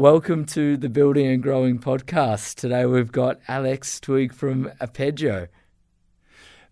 welcome to the Building and Growing podcast. Today we've got Alex Twigg from Appeggio.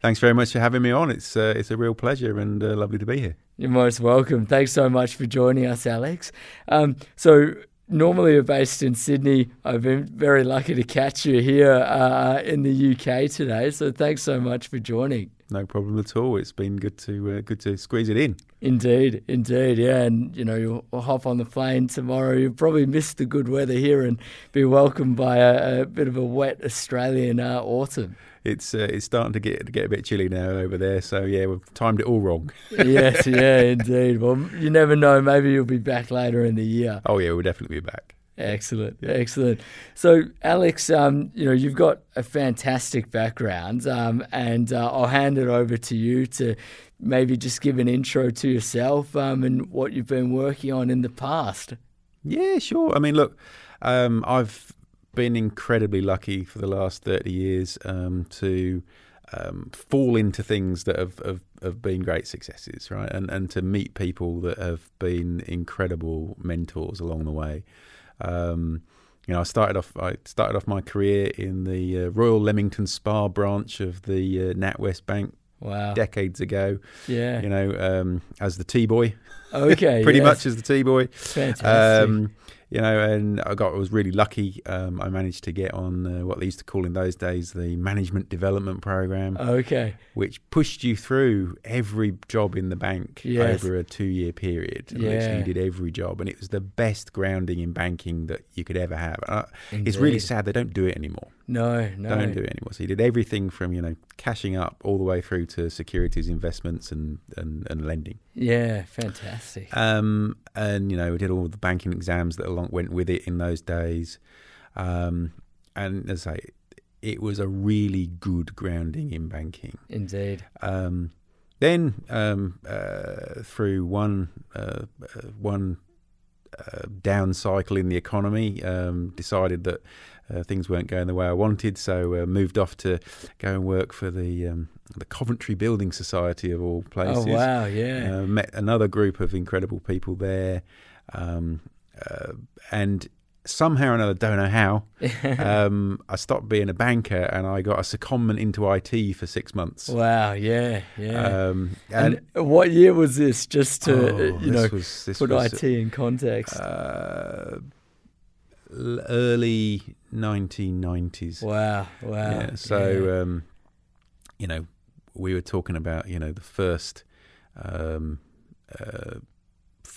Thanks very much for having me on. It's uh, it's a real pleasure and uh, lovely to be here. You're most welcome. Thanks so much for joining us, Alex. Um, so normally you're based in Sydney. I've been very lucky to catch you here uh, in the UK today. So thanks so much for joining. No problem at all. It's been good to uh, good to squeeze it in. Indeed, indeed, yeah. And you know, you'll hop on the plane tomorrow. You'll probably miss the good weather here and be welcomed by a, a bit of a wet Australian uh, autumn. It's uh, it's starting to get to get a bit chilly now over there. So yeah, we've timed it all wrong. yes, yeah, indeed. Well, you never know. Maybe you'll be back later in the year. Oh yeah, we'll definitely be back. Excellent, yeah. excellent. So, Alex, um, you know you've got a fantastic background, um, and uh, I'll hand it over to you to maybe just give an intro to yourself um, and what you've been working on in the past. Yeah, sure. I mean, look, um, I've been incredibly lucky for the last thirty years um, to um, fall into things that have, have, have been great successes, right? And and to meet people that have been incredible mentors along the way. Um, you know, I started off. I started off my career in the uh, Royal Leamington Spa branch of the uh, NatWest Bank. Wow. Decades ago. Yeah. You know, um, as the tea boy. Okay. Pretty yes. much as the tea boy. Fantastic. Um, you know, and I got was really lucky. Um, I managed to get on uh, what they used to call in those days the management development program. Okay, which pushed you through every job in the bank yes. over a two-year period. Yeah, literally did every job, and it was the best grounding in banking that you could ever have. It's really sad they don't do it anymore. No, no, don't do it anymore. So he did everything from you know cashing up all the way through to securities investments and and, and lending. Yeah, fantastic. Um, and you know we did all the banking exams that along went with it in those days. Um, and as I say, it was a really good grounding in banking. Indeed. Um, then um, uh, through one uh, uh, one uh, down cycle in the economy, um, decided that uh, things weren't going the way I wanted, so uh, moved off to go and work for the um, the Coventry Building Society of all places. Oh wow! Yeah, met another group of incredible people there, um, and somehow or another, don't know how, um, I stopped being a banker and I got a secondment into IT for six months. Wow, yeah, yeah. Um, and, and, what year was this? Just to oh, you know was, put was, IT in context. Uh, early 1990s. Wow, wow. Yeah, so yeah. Um, you know, we were talking about you know the first. Um, uh,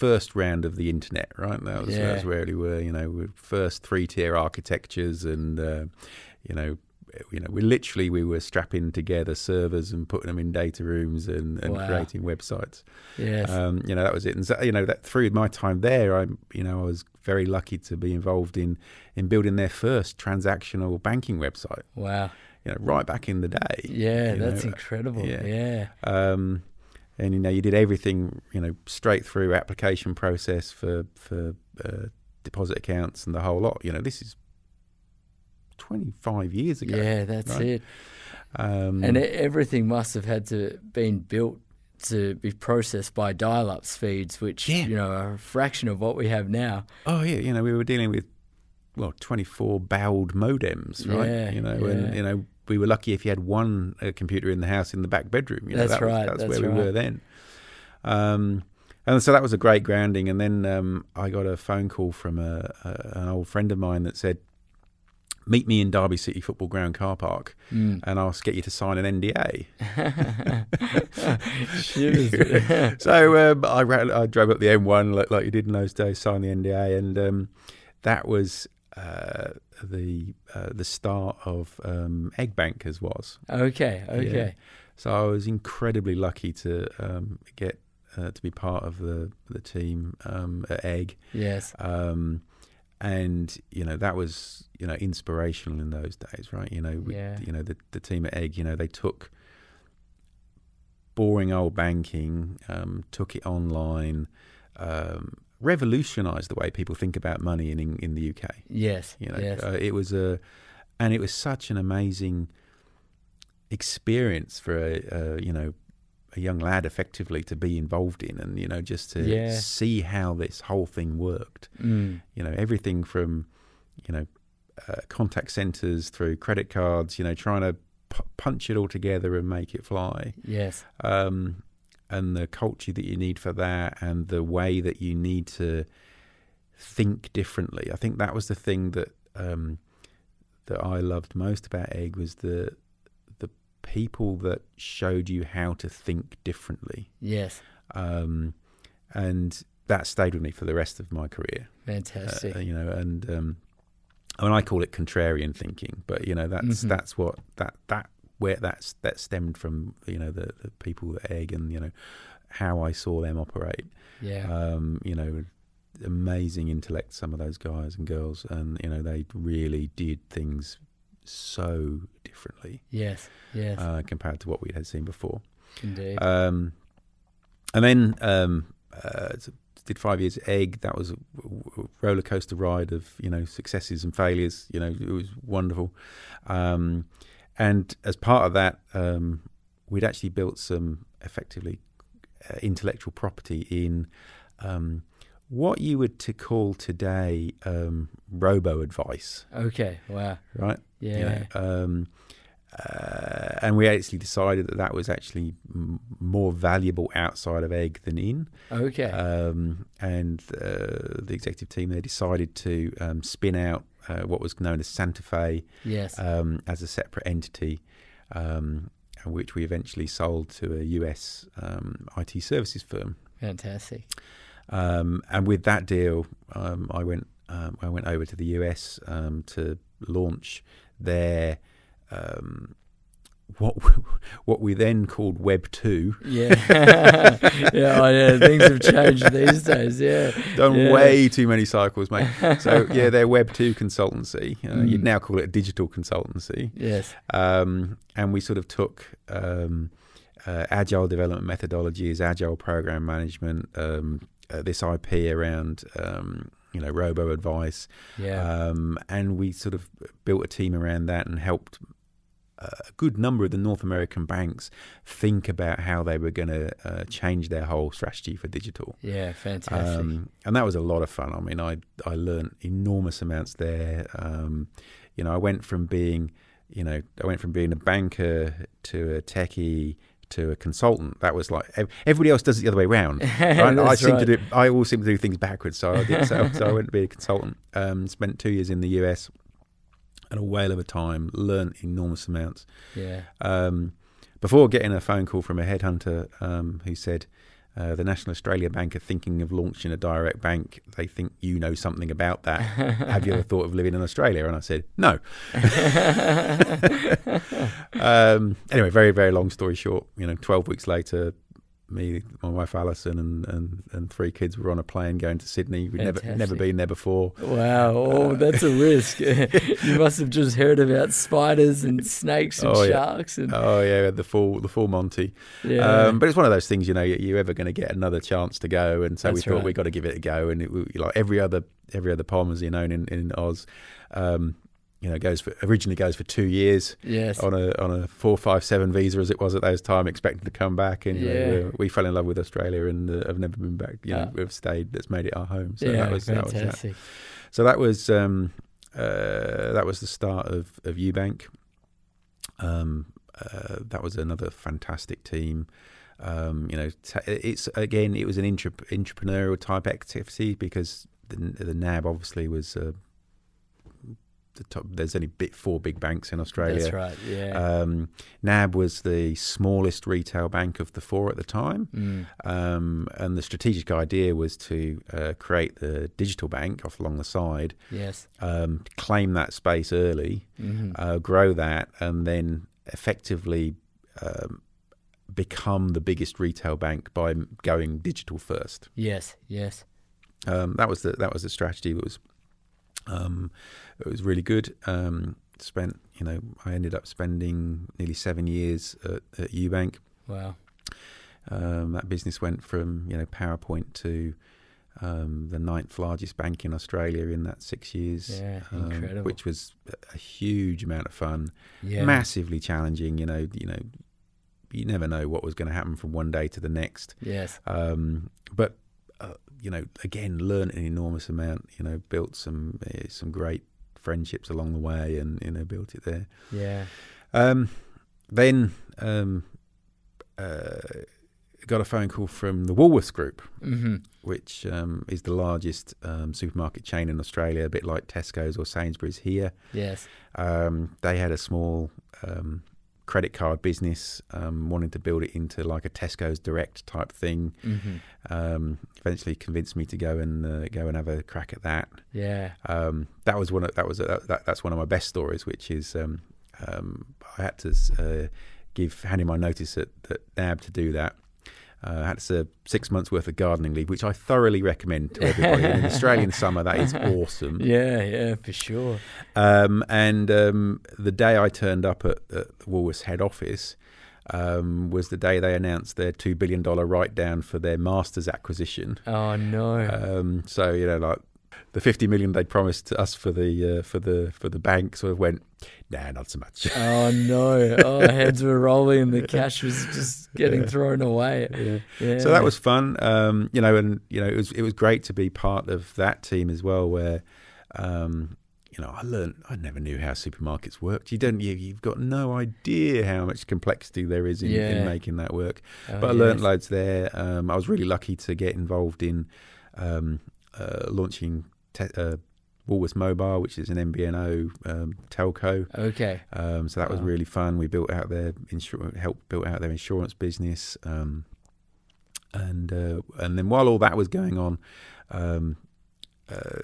first round of the internet, right? That was, yeah. that was where we were, you know, first three tier architectures, and uh, you know, you know, we literally we were strapping together servers and putting them in data rooms and, and wow. creating websites. Yes, um, you know, that was it. And so, you know, that through my time there, I, you know, I was very lucky to be involved in in building their first transactional banking website. Wow. You know, right back in the day. Yeah, that's know. incredible. Yeah. yeah. Um, and you know you did everything you know straight through application process for for uh, deposit accounts and the whole lot. You know this is twenty five years ago. Yeah, that's right? it. Um, and everything must have had to been built to be processed by dial-up speeds, which yeah. you know are a fraction of what we have now. Oh yeah, you know we were dealing with well twenty four baud modems, right? Yeah, you know, yeah. and you know we were lucky if you had one uh, computer in the house in the back bedroom. You know, that's that was, right. That's, that's where right. we were then. Um, and so that was a great grounding. And then um, I got a phone call from a, a, an old friend of mine that said, "Meet me in Derby City Football Ground car park, mm. and I'll get you to sign an NDA." so um, I, ran, I drove up the M1 like, like, you did in those days, signed the NDA, and um, that was. Uh, the uh, the start of um, Egg Bankers was. Okay, okay. Yeah. So I was incredibly lucky to um, get uh, to be part of the the team um, at Egg. Yes. Um, and you know that was you know inspirational in those days, right? You know, yeah. you know the the team at Egg. You know they took boring old banking, um, took it online. Um, revolutionized the way people think about money in in, the UK. Yes, you know, yes. Uh, it was a, and it was such an amazing experience for a, a you know a young lad effectively to be involved in, and you know just to Yeah. see how this whole thing worked. Mm. You know everything from you know uh, contact centers through credit cards. You know trying to p- punch it all together and make it fly. Yes. Um, and the culture that you need for that, and the way that you need to think differently. I think that was the thing that um, that I loved most about Egg was the the people that showed you how to think differently, Yes. um, and that stayed with me for the rest of my career. Fantastic. Uh, you know, and um, I mean, I call it contrarian thinking, but you know, that's Mhm. that's what that that where that's that stemmed from. You know, the, the people at Egg, and you know how I saw them operate. yeah. Um, you know, amazing intellect, some of those guys and girls, and you know, they really did things so differently yes. Yes. uh, compared to what we had seen before. Indeed. Um, and then um, uh, did five years at Egg. That was a roller coaster ride of you know successes and failures. You know, it was wonderful. Um, and as part of that, um, we'd actually built some effectively uh, intellectual property in um, what you would to call today um, robo advice, okay. Wow. right? Yeah. you know, um, uh, and we actually decided that that was actually m- more valuable outside of Egg than in. okay. Um, and uh, the executive team there decided to um, spin out uh, what was known as Santa Fe yes. um, as a separate entity, um, which we eventually sold to a US um, IT services firm. Fantastic. Um, and with that deal, um, I went um, I went over to the US um, to launch their um, what what we then called Web two. Yeah. yeah. Yeah. Things have changed these days. Yeah. Done Yeah. way too many cycles, mate. So yeah, their Web two consultancy. Uh, You'd Mm. now call it a digital consultancy. Yes. Um, and we sort of took um, uh, agile development methodologies, agile program management, um, uh, this IP around um, you know robo advice, Yeah. um, and we sort of built a team around that and helped a good number of the North American banks think about how they were going to uh, change their whole strategy for digital. yeah. Fantastic. Um, and that was a lot of fun. I mean, I I learned enormous amounts there. Um, you know, I went from being, you know, I went from being a banker to a techie to a consultant. That was like everybody else does it the other way around. Right? I seem to do. I always seem to do things backwards. So I did. So, so I went to be a consultant. Um, spent two years in the US. And a whale of a time. Learned enormous amounts Yeah. um, before getting a phone call from a headhunter um, who said, uh, the National Australia Bank are thinking of launching a direct bank. They think you know something about that. Have you ever thought of living in Australia? And I said, no. um, anyway, very, very long story short, you know, 12 weeks later, me, my wife Alison, and, and, and three kids were on a plane going to Sydney. We'd never, never been there before. Wow, oh, that's a risk. you must have just heard about spiders and snakes and Oh, yeah. sharks and Oh yeah, the full the full Monty. yeah. Um, but it's one of those things, you know, you're ever going to get another chance to go, and so we thought right. we got to give it a go. And it, like every other every other Palmer's, you know, in in Oz, um, you know, goes for originally goes for two years yes, on a on a four five seven visa as it was at those time, expecting to come back. And you know, Yeah. we, fell in love with Australia and uh, have never been back. You know, Ah. we've stayed. That's made it our home. So yeah, that was that was that. fantastic. So that was um, uh, that was the start of of UBank. Um, uh, that was another fantastic team. Um, you know, t- it's again, it was an intra- entrepreneurial type activity because the, the NAB obviously was uh, the top. There's only bit four big banks in Australia. That's right. Yeah. Um, NAB was the smallest retail bank of the four at the time. Mm. Um, and the strategic idea was to uh, create the digital bank off along the side, Yes. um, claim that space early, hmm uh, grow that, and then effectively um, become the biggest retail bank by going digital first. Yes. Yes. Um, that was the that was the strategy. That was um, it was really good. Um, spent you know I ended up spending nearly seven years at, at UBank. Wow. Um, that business went from you know PowerPoint to um, the ninth largest bank in Australia in that six years, Yeah. um, Incredible. which was a huge amount of fun, yeah. massively challenging. You know, you know, you never know what was going to happen from one day to the next. Yes. Um, but uh, you know, again, learned an enormous amount. You know, built some uh, some great friendships along the way, and you know, built it there. Yeah. Um, then um, uh, got a phone call from the Woolworths Group, hmm which um, is the largest um, supermarket chain in Australia, a bit like Tesco's or Sainsbury's here. Yes. Um, they had a small um, credit card business, um, wanting to build it into like a Tesco's Direct type thing. hmm Um, eventually, convinced me to go and uh, go and have a crack at that. Yeah. Um, that was one. Of, that was a, that, that's one of my best stories, which is um, um, I had to uh, give hand in my notice at, at NAB to do that. Uh, to serve six months worth of gardening leave, which I thoroughly recommend to everybody. in Australian summer, that is awesome. Yeah. Yeah. For sure. Um, and um, the day I turned up at, at the Woolworths head office um, was the day they announced their two billion dollar write down for their Masters acquisition. Oh no. Um, so you know, like the fifty million they promised to us for the uh, for the for the bank sort of went, nah, not so much. oh no. Oh, heads were rolling. and The cash was just getting thrown away. Yeah. Yeah. So that was fun, um, you know, and you know it was it was great to be part of that team as well, where um, you know I learned I never knew how supermarkets worked. You don't you, you've got no idea how much complexity there is in, Yeah. in making that work. Oh, but I learned loads there. Um, I was really lucky to get involved in um, uh, launching te- uh, Woolworths Mobile, which is an MVNO um, telco. Okay. Um, so that was really fun. We built out their insur- helped built out their insurance business, um, and uh, and then while all that was going on, um, uh,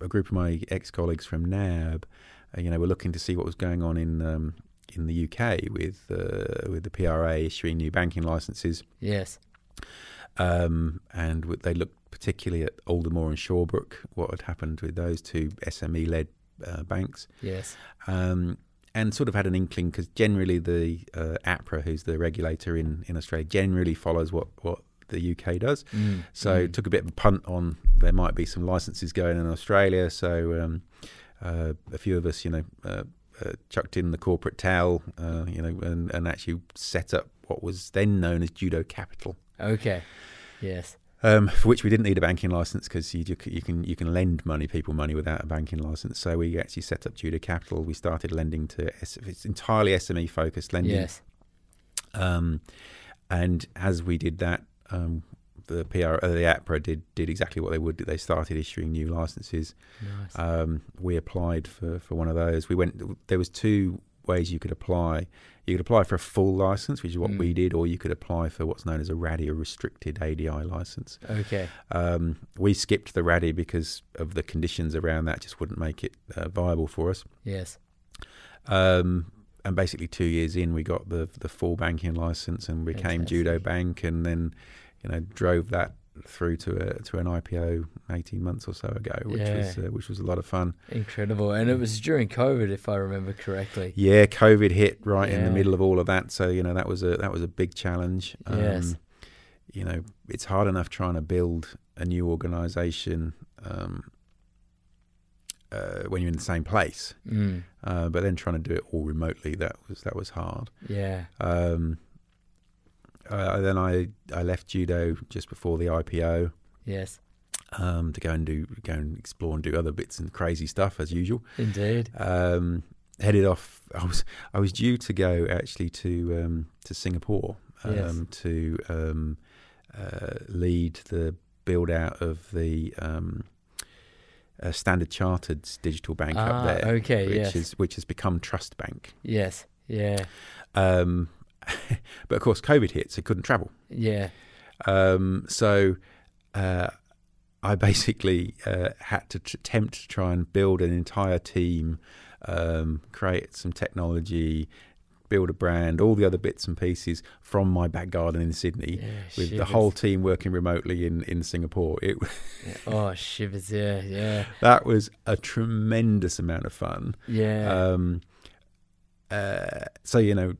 a group of my ex colleagues from NAB, uh, you know, were looking to see what was going on in um, in the UK with uh, with the PRA issuing new banking licenses, Yes. um, and they looked particularly at Aldermore and Shawbrook, what had happened with those two SME led uh, banks Yes. um, and sort of had an inkling because generally the uh, APRA, who's the regulator in, in Australia, generally follows what, what the UK does. Mm. So mm. took a bit of a punt on there might be some licenses going in Australia. So um, uh, a few of us, you know, uh, uh, chucked in the corporate towel, uh, you know, and, and actually set up what was then known as Judo Capital. Okay. Yes. Um, for which we didn't need a banking license because you, you, can you can lend money people money without a banking license. So we actually set up Judo Capital. We started lending to it's entirely SME focused lending. Yes. Um, and as we did that, um, the PR uh, the APRA did did exactly what they would. do. They started issuing new licenses. Nice. Um, we applied for, for one of those. We went. There was two ways you could apply. You could apply for a full license, which is what Mm. we did, or you could apply for what's known as a RADI, a restricted ADI license. Okay. Um, we skipped the RADI because of the conditions around that just wouldn't make it uh, viable for us. Yes. Um, and basically, two years in, we got the the full banking license and became Fantastic. Judo Bank, and then you know drove that through to a to an IPO eighteen months or so ago, which was uh, which was a lot of fun. Incredible. And it was during COVID, if I remember correctly. Yeah, COVID hit right in the middle of all of that, so you know that was a that was a big challenge. Um, Yes. You know, it's hard enough trying to build a new organisation um, uh, when you're in the same place, Mm. uh, but then trying to do it all remotely that was that was hard. Yeah. Um, uh, then I I left judo just before the IPO Yes. um, to go and do go and explore and do other bits and crazy stuff as usual. Indeed. Um, headed off. I was I was due to go actually to um, to Singapore um, Yes. to um, uh, lead the build out of the um, uh, Standard Chartered's digital bank Ah, up there, okay, which yes. is which has become Trust Bank. Yes. Yeah. Um, but of course, COVID hit, so couldn't travel. Yeah. Um, so uh, I basically uh, had to t- attempt to try and build an entire team, um, create some technology, build a brand, all the other bits and pieces from my back garden in Sydney. yeah With the whole team working remotely in, in Singapore, it Yeah. Oh, shivers. Yeah. Yeah. that was a tremendous amount of fun. Yeah. Um, uh, so you know,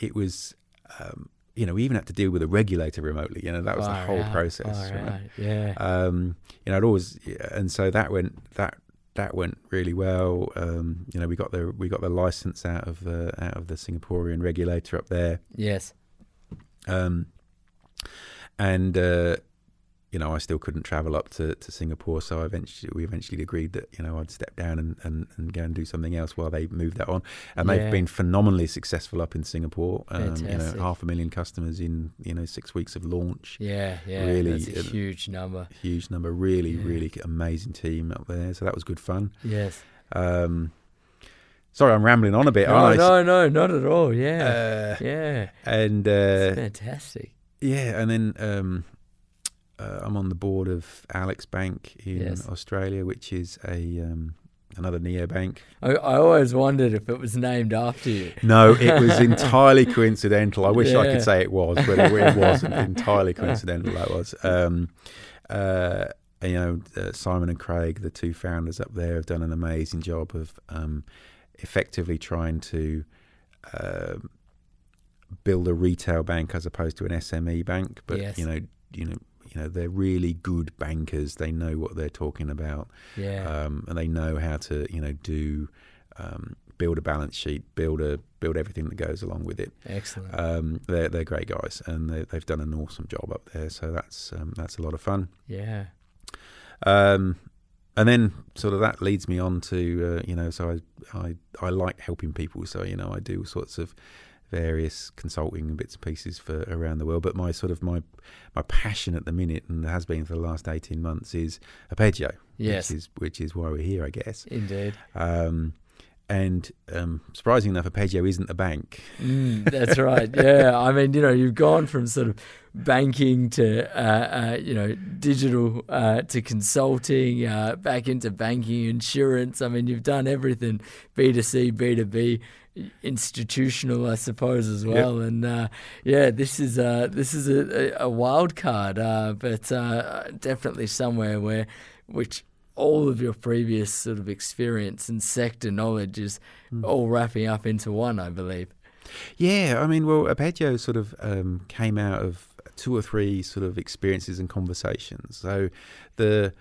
it was. Um, you know, we even had to deal with a regulator remotely. You know, that was the whole out, process. right? out. Yeah. um, you know, I'd always, and so that went that that went really well. Um, you know, we got the we got the license out of the out of the Singaporean regulator up there. Yes. Um, and uh, you know, I still couldn't travel up to, to Singapore, so I eventually we eventually agreed that you know I'd step down and, and, and go and do something else while they moved that on. And Yeah. they've been phenomenally successful up in Singapore. Um, you know, half a million customers in you know six weeks of launch. Yeah, yeah. Really, That's a uh, huge number. Huge number, really, Yeah. really amazing team up there. So that was good fun. Yes. Um, sorry, I'm rambling on a bit, No, aren't I? no, no, not at all. Yeah. Uh, yeah. and uh, fantastic. yeah, and then um, uh, I'm on the board of Alex Bank in Yes. Australia, which is a um, another neobank. I, I always wondered if it was named after you. No, it was entirely coincidental. I wish I could say it was, but it, it wasn't entirely coincidental. That was. Um, uh, you know, uh, Simon and Craig, the two founders up there, have done an amazing job of um, effectively trying to um build a retail bank as opposed to an SME bank. But Yes. you know, you know, you know, they're really good bankers. They know what they're talking about Yeah. um, and they know how to you know do um, build a balance sheet, build a build everything that goes along with it. Excellent. Um, they're they're great guys, and they, they've done an awesome job up there. So that's um, that's a lot of fun. yeah. Um, and then sort of that leads me on to uh, you know so I, I I like helping people. So you know I do all sorts of various consulting bits and pieces for around the world. But my sort of my my passion at the minute and has been for the last eighteen months is Appeggio. Yes. which is which is why we're here, I guess. Indeed. Um, and um, surprisingly enough, Appeggio isn't a bank. Mm, that's right. Yeah. I mean, you know, you've gone from sort of banking to, uh, uh, you know, digital uh, to consulting, uh, back into banking, insurance. I mean, you've done everything B2C, B2B, institutional, I suppose, as Yep. well. And uh, yeah, this is uh, this is a, a a wild card, uh, but uh, definitely somewhere where which all of your previous sort of experience and sector knowledge is all wrapping up into one, I believe. Yeah, I mean, well, Appeggio sort of um, came out of two or three sort of experiences and conversations. So the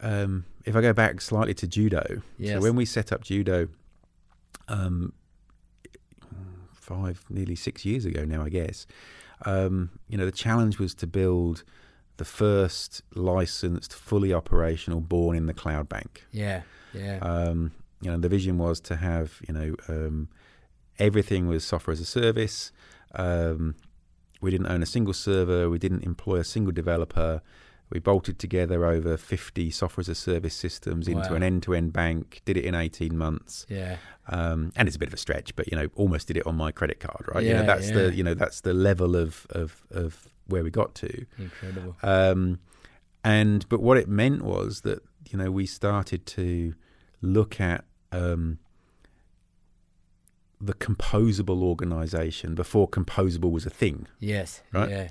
um, if I go back slightly to judo, Yes. so when we set up judo, um, five, nearly six years ago now, I guess. Um, you know, the challenge was to build the first licensed, fully operational, born in the cloud bank. Yeah, yeah, Um, you know, the vision was to have, you know, um, everything was software as a service. Um, we didn't own a single server. We didn't employ a single developer. We bolted together over 50 software as a service systems into Wow. an end-to-end bank. Did it in 18 months. yeah, Um, and it's a bit of a stretch, but you know, almost did it on my credit card, right? you Yeah, know, that's yeah. the you know that's the level of of of where we got to. incredible. Um, and but what it meant was that you know we started to look at um, the composable organization before composable was a thing, Yes, Right. yeah,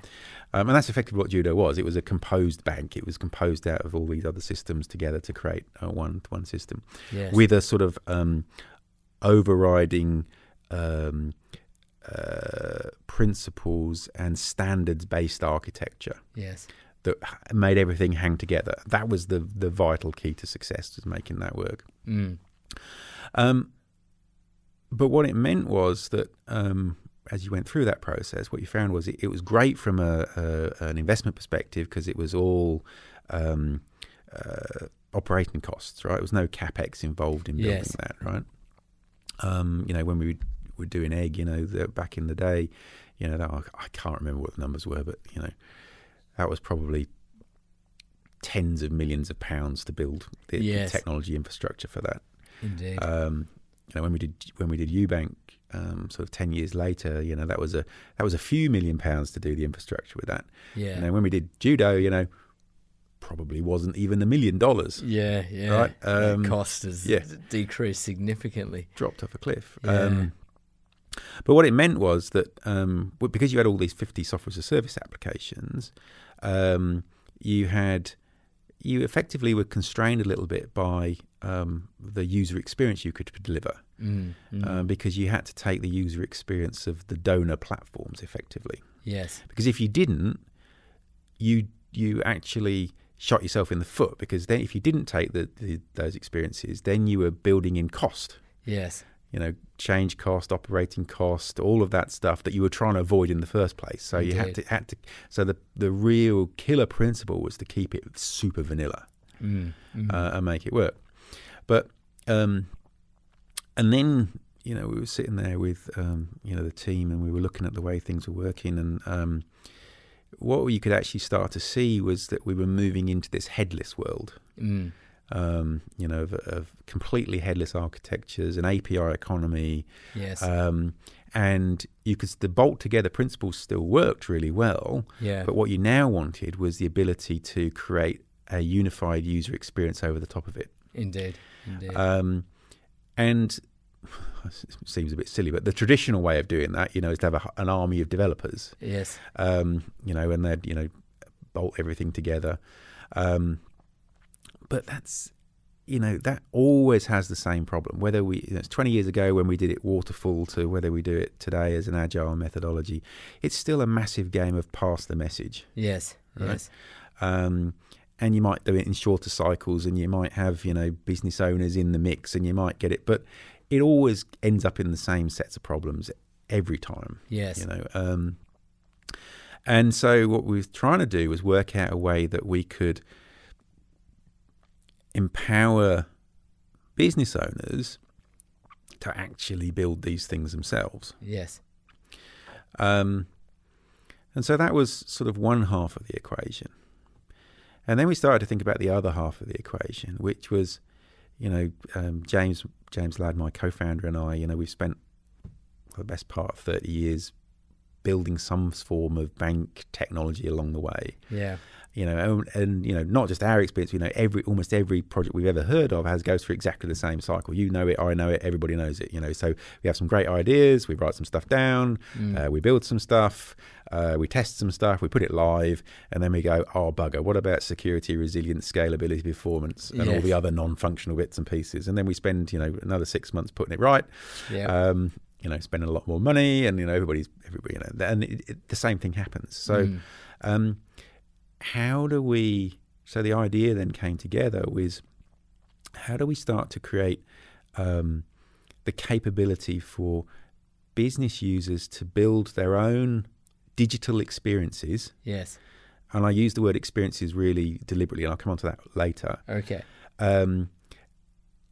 um, and that's effectively what judo was. It was a composed bank. It was composed out of all these other systems together to create uh, one one system yes, with a sort of um, overriding. Um, uh, principles and standards based architecture yes, that made everything hang together. That was the the vital key to success, was making that work. mm. Um, but what it meant was that um, as you went through that process, what you found was it, it was great from a, a an investment perspective because it was all um, uh, operating costs, right? There was no capex involved in building Yes. that, right? Um, you know, when we were doing egg, you know, the, back in the day, you know, that, I can't remember what the numbers were, but you know, that was probably tens of millions of pounds to build the, the Yes. technology infrastructure for that. indeed, Um, you know, when we did when we did Ubank, um, sort of ten years later, you know, that was a that was a few million pounds to do the infrastructure with that. yeah, And then when we did judo, you know, probably wasn't even a million dollars. yeah, yeah. Right, The um, cost has yeah. decreased significantly. Dropped off a cliff. Yeah. Um, but what it meant was that um, because you had all these fifty software as a service applications, um, you had you effectively were constrained a little bit by um, the user experience you could deliver. Mm, mm. um, because you had to take the user experience of the donor platforms effectively. yes, Because if you didn't, you you actually shot yourself in the foot because then if you didn't take the, the, those experiences, then you were building in cost. Yes. You know, change cost, operating cost, all of that stuff that you were trying to avoid in the first place. So you had to had to. So the the real killer principle was to keep it super vanilla Mm. Mm. uh, and make it work. But um, and then you know we were sitting there with um, you know the team and we were looking at the way things were working and um, what you could actually start to see was that we were moving into this headless world. Mm. Um, you know, of, of completely headless architectures, an API economy, Yes. um, and you could the bolt together principles still worked really well. yeah. But what you now wanted was the ability to create a unified user experience over the top of it. Indeed. Indeed. Um, and it seems a bit silly, but the traditional way of doing that, you know, is to have a, an army of developers, yes. um, you know, and they'd, you know, bolt everything together. Um, but that's, you know, that always has the same problem. Whether we, you know, it's 20 years ago when we did it waterfall to whether we do it today as an agile methodology, it's still a massive game of pass the message. Yes. Right. Yes. um, and you might do it in shorter cycles and you might have you know business owners in the mix and you might get it but it always ends up in the same sets of problems every time Yes. you know um, and so what we were trying to do was work out a way that we could empower business owners to actually build these things themselves Yes. um, and so that was sort of one half of the equation. And then we started to think about the other half of the equation, which was, you know, um, James James Ladd, my co-founder, and I, you know, we've spent the best part of thirty years building some form of bank technology along the way Yeah. You know, and, and you know, not just our experience. You know, every almost every project we've ever heard of has goes through exactly the same cycle. You know it, I know it, everybody knows it. You know, so we have some great ideas. We write some stuff down. Mm. Uh, we build some stuff. Uh, we test some stuff. We put it live, and then we go, oh bugger, what about security, resilience, scalability, performance, and all the other non-functional bits and pieces? And then we spend, you know, another six months putting it right yeah. um, you know, spending a lot more money, and you know, everybody's everybody, you know, and it, it, the same thing happens. So, Mm. um, how do we? So the idea then came together was, how do we start to create um, the capability for business users to build their own digital experiences? yes. And I use the word experiences really deliberately, and I'll come on to that later. Okay. Um,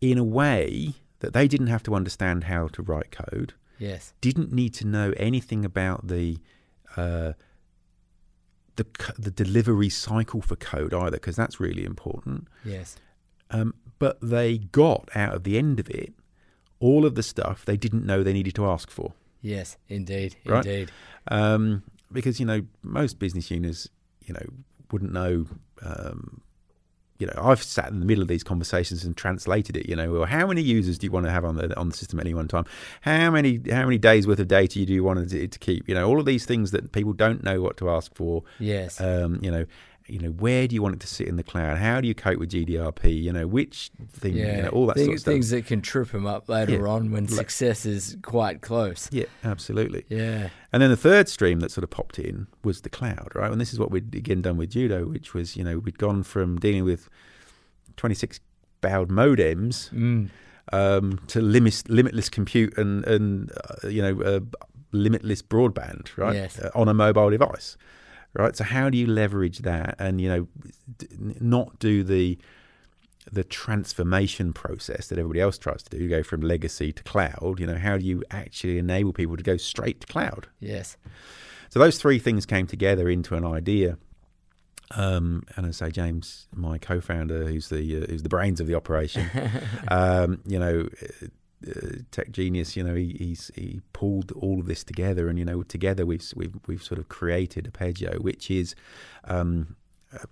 in a way that they didn't have to understand how to write code Yes. didn't need to know anything about the uh, the the delivery cycle for code either, because that's really important. Yes. Um, but they got out of the end of it all of the stuff they didn't know they needed to ask for, Yes. Indeed. Right. Indeed. um, because you know most business owners, you know, wouldn't know. Um, you know, I've sat in the middle of these conversations and translated it. You know, well, how many users do you want to have on the on the system at any one time? How many how many days worth of data do you want to, to keep? You know, all of these things that people don't know what to ask for. Yes. Um, you know, you know, where do you want it to sit in the cloud? How do you cope with GDRP? You know, which thing? yeah. You know, all that things, sort of stuff. things that can trip them up later Yeah. on when Like- success is quite close. Yeah, absolutely. Yeah. And then the third stream that sort of popped in was the cloud, right? And this is what we'd again done with judo, which was, you know, we'd gone from dealing with 26 baud modems Mm. um, to limit, limitless compute and, and uh, you know, uh, limitless broadband, right? Yes. Uh, on a mobile device, right? So how do you leverage that and, you know, d- not do the the transformation process that everybody else tries to do, go from legacy to cloud, you know, how do you actually enable people to go straight to cloud? Yes. So those three things came together into an idea. Um, and I say, James, my co-founder, who's the uh, who's the brains of the operation, um, you know, uh, tech genius, you know, he, he's he pulled all of this together, and you know, together we've we've we've sort of created Appeggio, which is um, uh,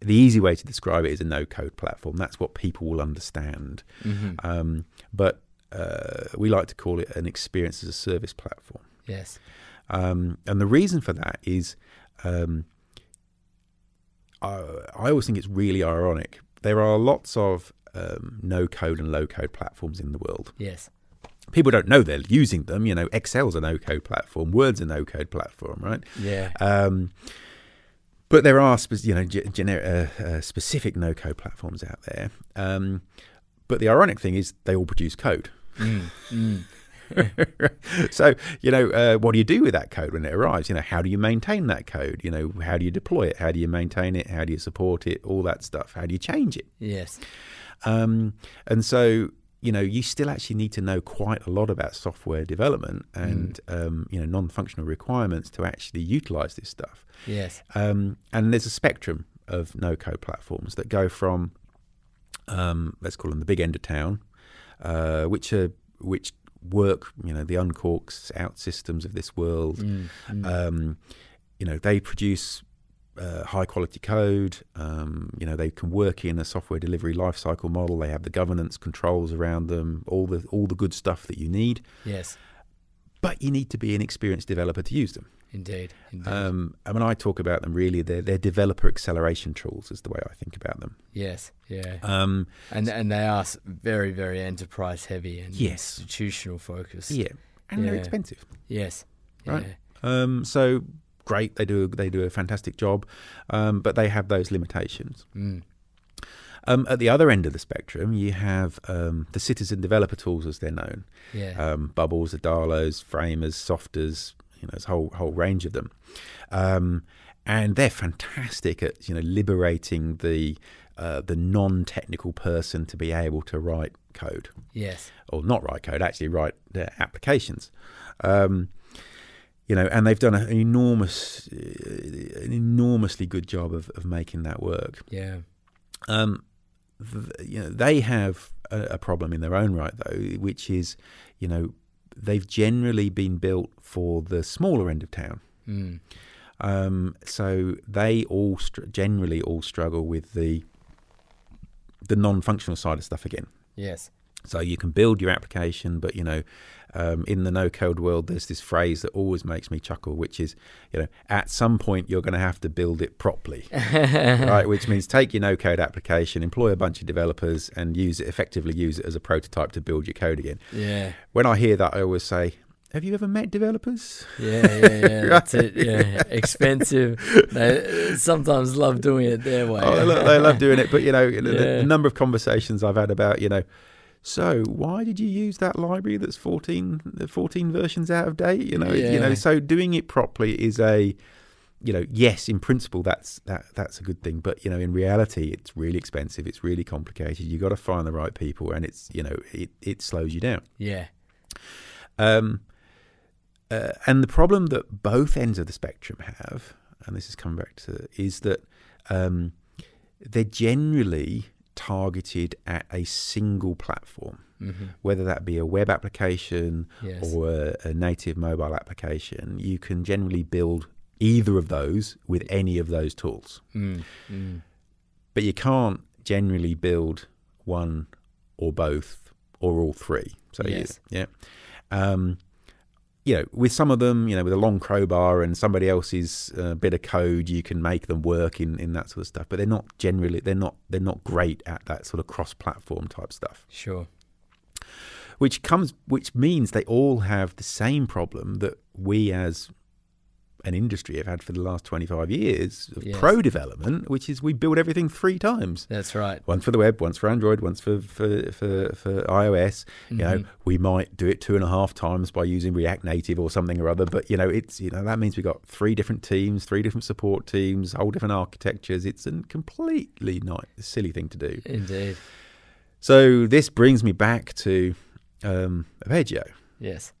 the easy way to describe it is a no-code platform. That's what people will understand. hmm Um, but uh, we like to call it an experience as a service platform. Yes. Um, and the reason for that is um, I, I always think it's really ironic. There are lots of um, no code and low code platforms in the world. Yes. People don't know they're using them. You know, Excel's a no code platform, Word's a no code platform, right? Yeah. Um, But there are, you know, ge- gener- uh, uh, specific no-code platforms out there. Um, but the ironic thing is, they all produce code. Mm, mm. so you know uh, what do you do with that code when it arrives you know how do you maintain that code you know how do you deploy it how do you maintain it how do you support it all that stuff how do you change it Yes. Um, and so you know you still actually need to know quite a lot about software development and um, you know non-functional requirements to actually utilize this stuff Yes. um, and there's a spectrum of no-code platforms that go from um, let's call them the big end of town uh, which are which work you know the Unqorks out systems of this world Mm, mm. um, you know they produce uh, high quality code um, you know they can work in a software delivery lifecycle model they have the governance controls around them all the all the good stuff that you need yes. but you need to be an experienced developer to use them Indeed. Indeed. um, and when I talk about them really they're, they're developer acceleration tools is the way I think about them yes. Yeah. um, And and they are very very enterprise heavy and Yes. institutional focused. yeah and they're expensive Yes. Right. Yeah. um, so great they do they do a fantastic job um, but they have those limitations Mm. Um, at the other end of the spectrum, you have um, the citizen developer tools, as they're known. Yeah. Um, Bubbles, Adalos, Framers, Softers, you know, there's a whole whole range of them, um, and they're fantastic at you know liberating the uh, the non-technical person to be able to write code, yes. or not write code, actually write their applications. Um, you know, and they've done an enormous, an enormously good job of, of making that work Yeah. um, th- you know, they have a, a problem in their own right, though, which is, you know, they've generally been built for the smaller end of town. Mm. Um, so they all str- generally all struggle with the the non-functional side of stuff again. Yes. So you can build your application, but you know, um, in the no-code world, there's this phrase that always makes me chuckle, which is, you know, at some point you're going to have to build it properly, right? Which means take your no-code application, employ a bunch of developers, and use it effectively. Use it as a prototype to build your code again. Yeah. When I hear that, I always say, "Have you ever met developers?" Yeah, yeah, yeah. That's it. Yeah, expensive. They sometimes love doing it their way. Oh, they, love, they love doing it, but you know, the, the number of conversations I've had about, you know, so why did you use that library that's 14, 14 versions out of date? You know, you know, so doing it properly is a, you know, yes, in principle that's that that's a good thing, but you know, in reality, it's really expensive, it's really complicated. You got to find the right people, and it's you know, it it slows you down. Yeah. Um, uh, and the problem that both ends of the spectrum have, and this is coming back to, is that um, they're generally targeted at a single platform, Mm-hmm. whether that be a web application Yes. or a, a native mobile application. You can generally build either of those with any of those tools, Mm. Mm. but you can't generally build one or both or all three. So Yes. yeah. Um, you know, with some of them, you know, with a long crowbar and somebody else's uh, bit of code, you can make them work in, in that sort of stuff. But they're not generally they're not they're not great at that sort of cross-platform type stuff. Sure. Which comes which means they all have the same problem that we as an industry have had for the last 25 years of Yes. pro development, which is we build everything three times. That's right. Once for the web, once for Android, once for for for, for iOS. You know, Mhm. we might do it two and a half times by using React Native or something or other. But you know, it's you know that means we've got three different teams, three different support teams, whole different architectures. It's a completely not silly thing to do. Indeed. So this brings me back to um, Appeggio. Yes.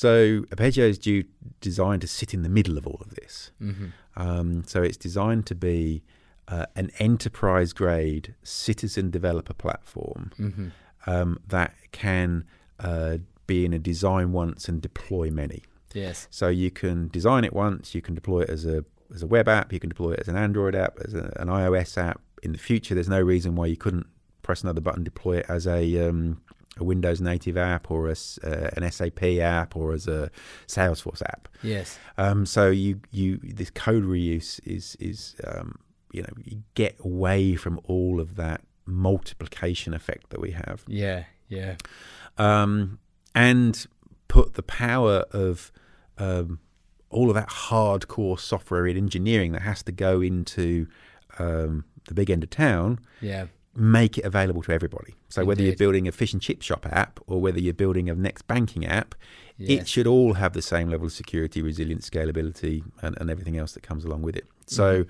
So Appeggio is due, designed to sit in the middle of all of this. Mm-hmm. Um, so it's designed to be uh, an enterprise grade citizen developer platform Mm-hmm. um, that can uh, be in a design once and deploy many. Yes. So you can design it once, you can deploy it as a as a web app, you can deploy it as an Android app, as a, an iOS app. In the future, there's no reason why you couldn't press another button, deploy it as a um, a Windows native app or as uh, an SAP app or as a Salesforce app. Yes. Um, so you you this code reuse is is um, you know you get away from all of that multiplication effect that we have, Yeah. Yeah. um, and put the power of um, all of that hardcore software engineering that has to go into um, the big end of town, Yeah. Make it available to everybody. So whether you're building a fish and chip shop app or whether you're building a next banking app, it should all have the same level of security, resilience, scalability, and, and everything else that comes along with it. So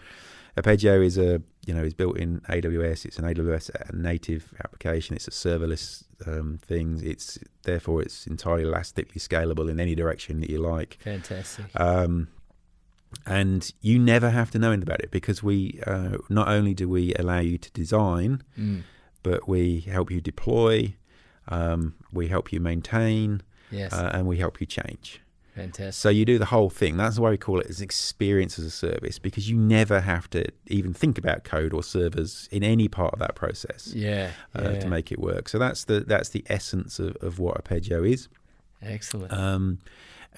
Appeggio is a you know is built in AWS. It's an AWS native application. It's a serverless um, thing. It's therefore it's entirely elastically scalable in any direction that you like. Fantastic. Um, and you never have to know anything about it because we uh, not only do we allow you to design, Mm. but we help you deploy, um, we help you maintain, Yes. uh, and we help you change. Fantastic. So you do the whole thing. That's why we call it as experience as a service because you never have to even think about code or servers in any part of that process Yeah. uh, yeah. to make it work. So that's the that's the essence of, of what Appeggio is. Excellent. Um,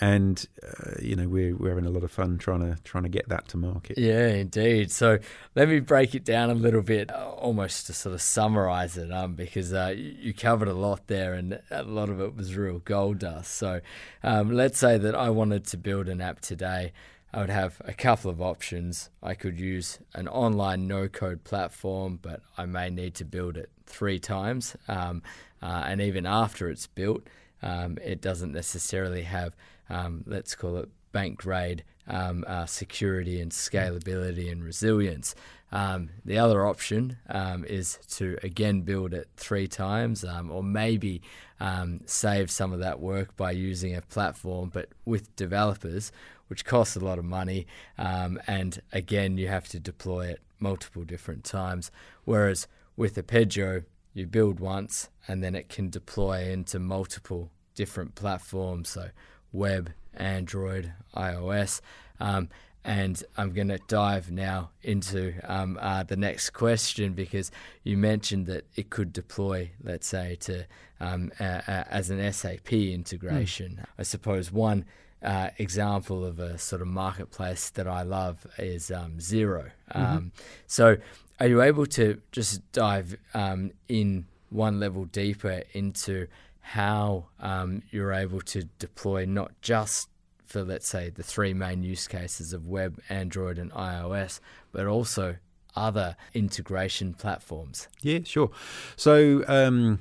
and uh, you know we're we're having a lot of fun trying to trying to get that to market. Yeah, indeed. So let me break it down a little bit, uh, almost to sort of summarize it, um, because uh, you covered a lot there, and a lot of it was real gold dust. So um, let's say that I wanted to build an app today. I would have a couple of options. I could use an online no-code platform, but I may need to build it three times, um, uh, and even after it's built, um, it doesn't necessarily have, um, let's call it bank grade um, uh, security and scalability and resilience. Um, the other option um, is to again build it three times, um, or maybe um, save some of that work by using a platform, but with developers, which costs a lot of money. Um, and again, you have to deploy it multiple different times. Whereas with Appeggio, you build once and then it can deploy into multiple different platforms. So web, Android, iOS. Um, and I'm going to dive now into um, uh, the next question because you mentioned that it could deploy, let's say, to um, uh, uh, as an SAP integration. I suppose one uh, example of a sort of marketplace that I love is um, Xero. Um, So, are you able to just dive um, in one level deeper into how um, you're able to deploy not just for, let's say, the three main use cases of web, Android, and iOS, but also other integration platforms? Yeah, sure. So um,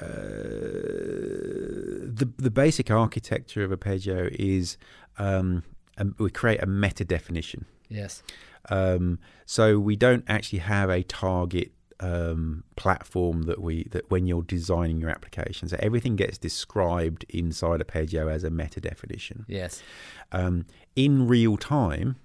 uh, the the basic architecture of Appeggio is um, um, we create a meta definition. Yes. Um, so we don't actually have a target um, platform that we that when you're designing your application. So everything gets described inside Appeggio as a meta definition. Yes. Um, in real time,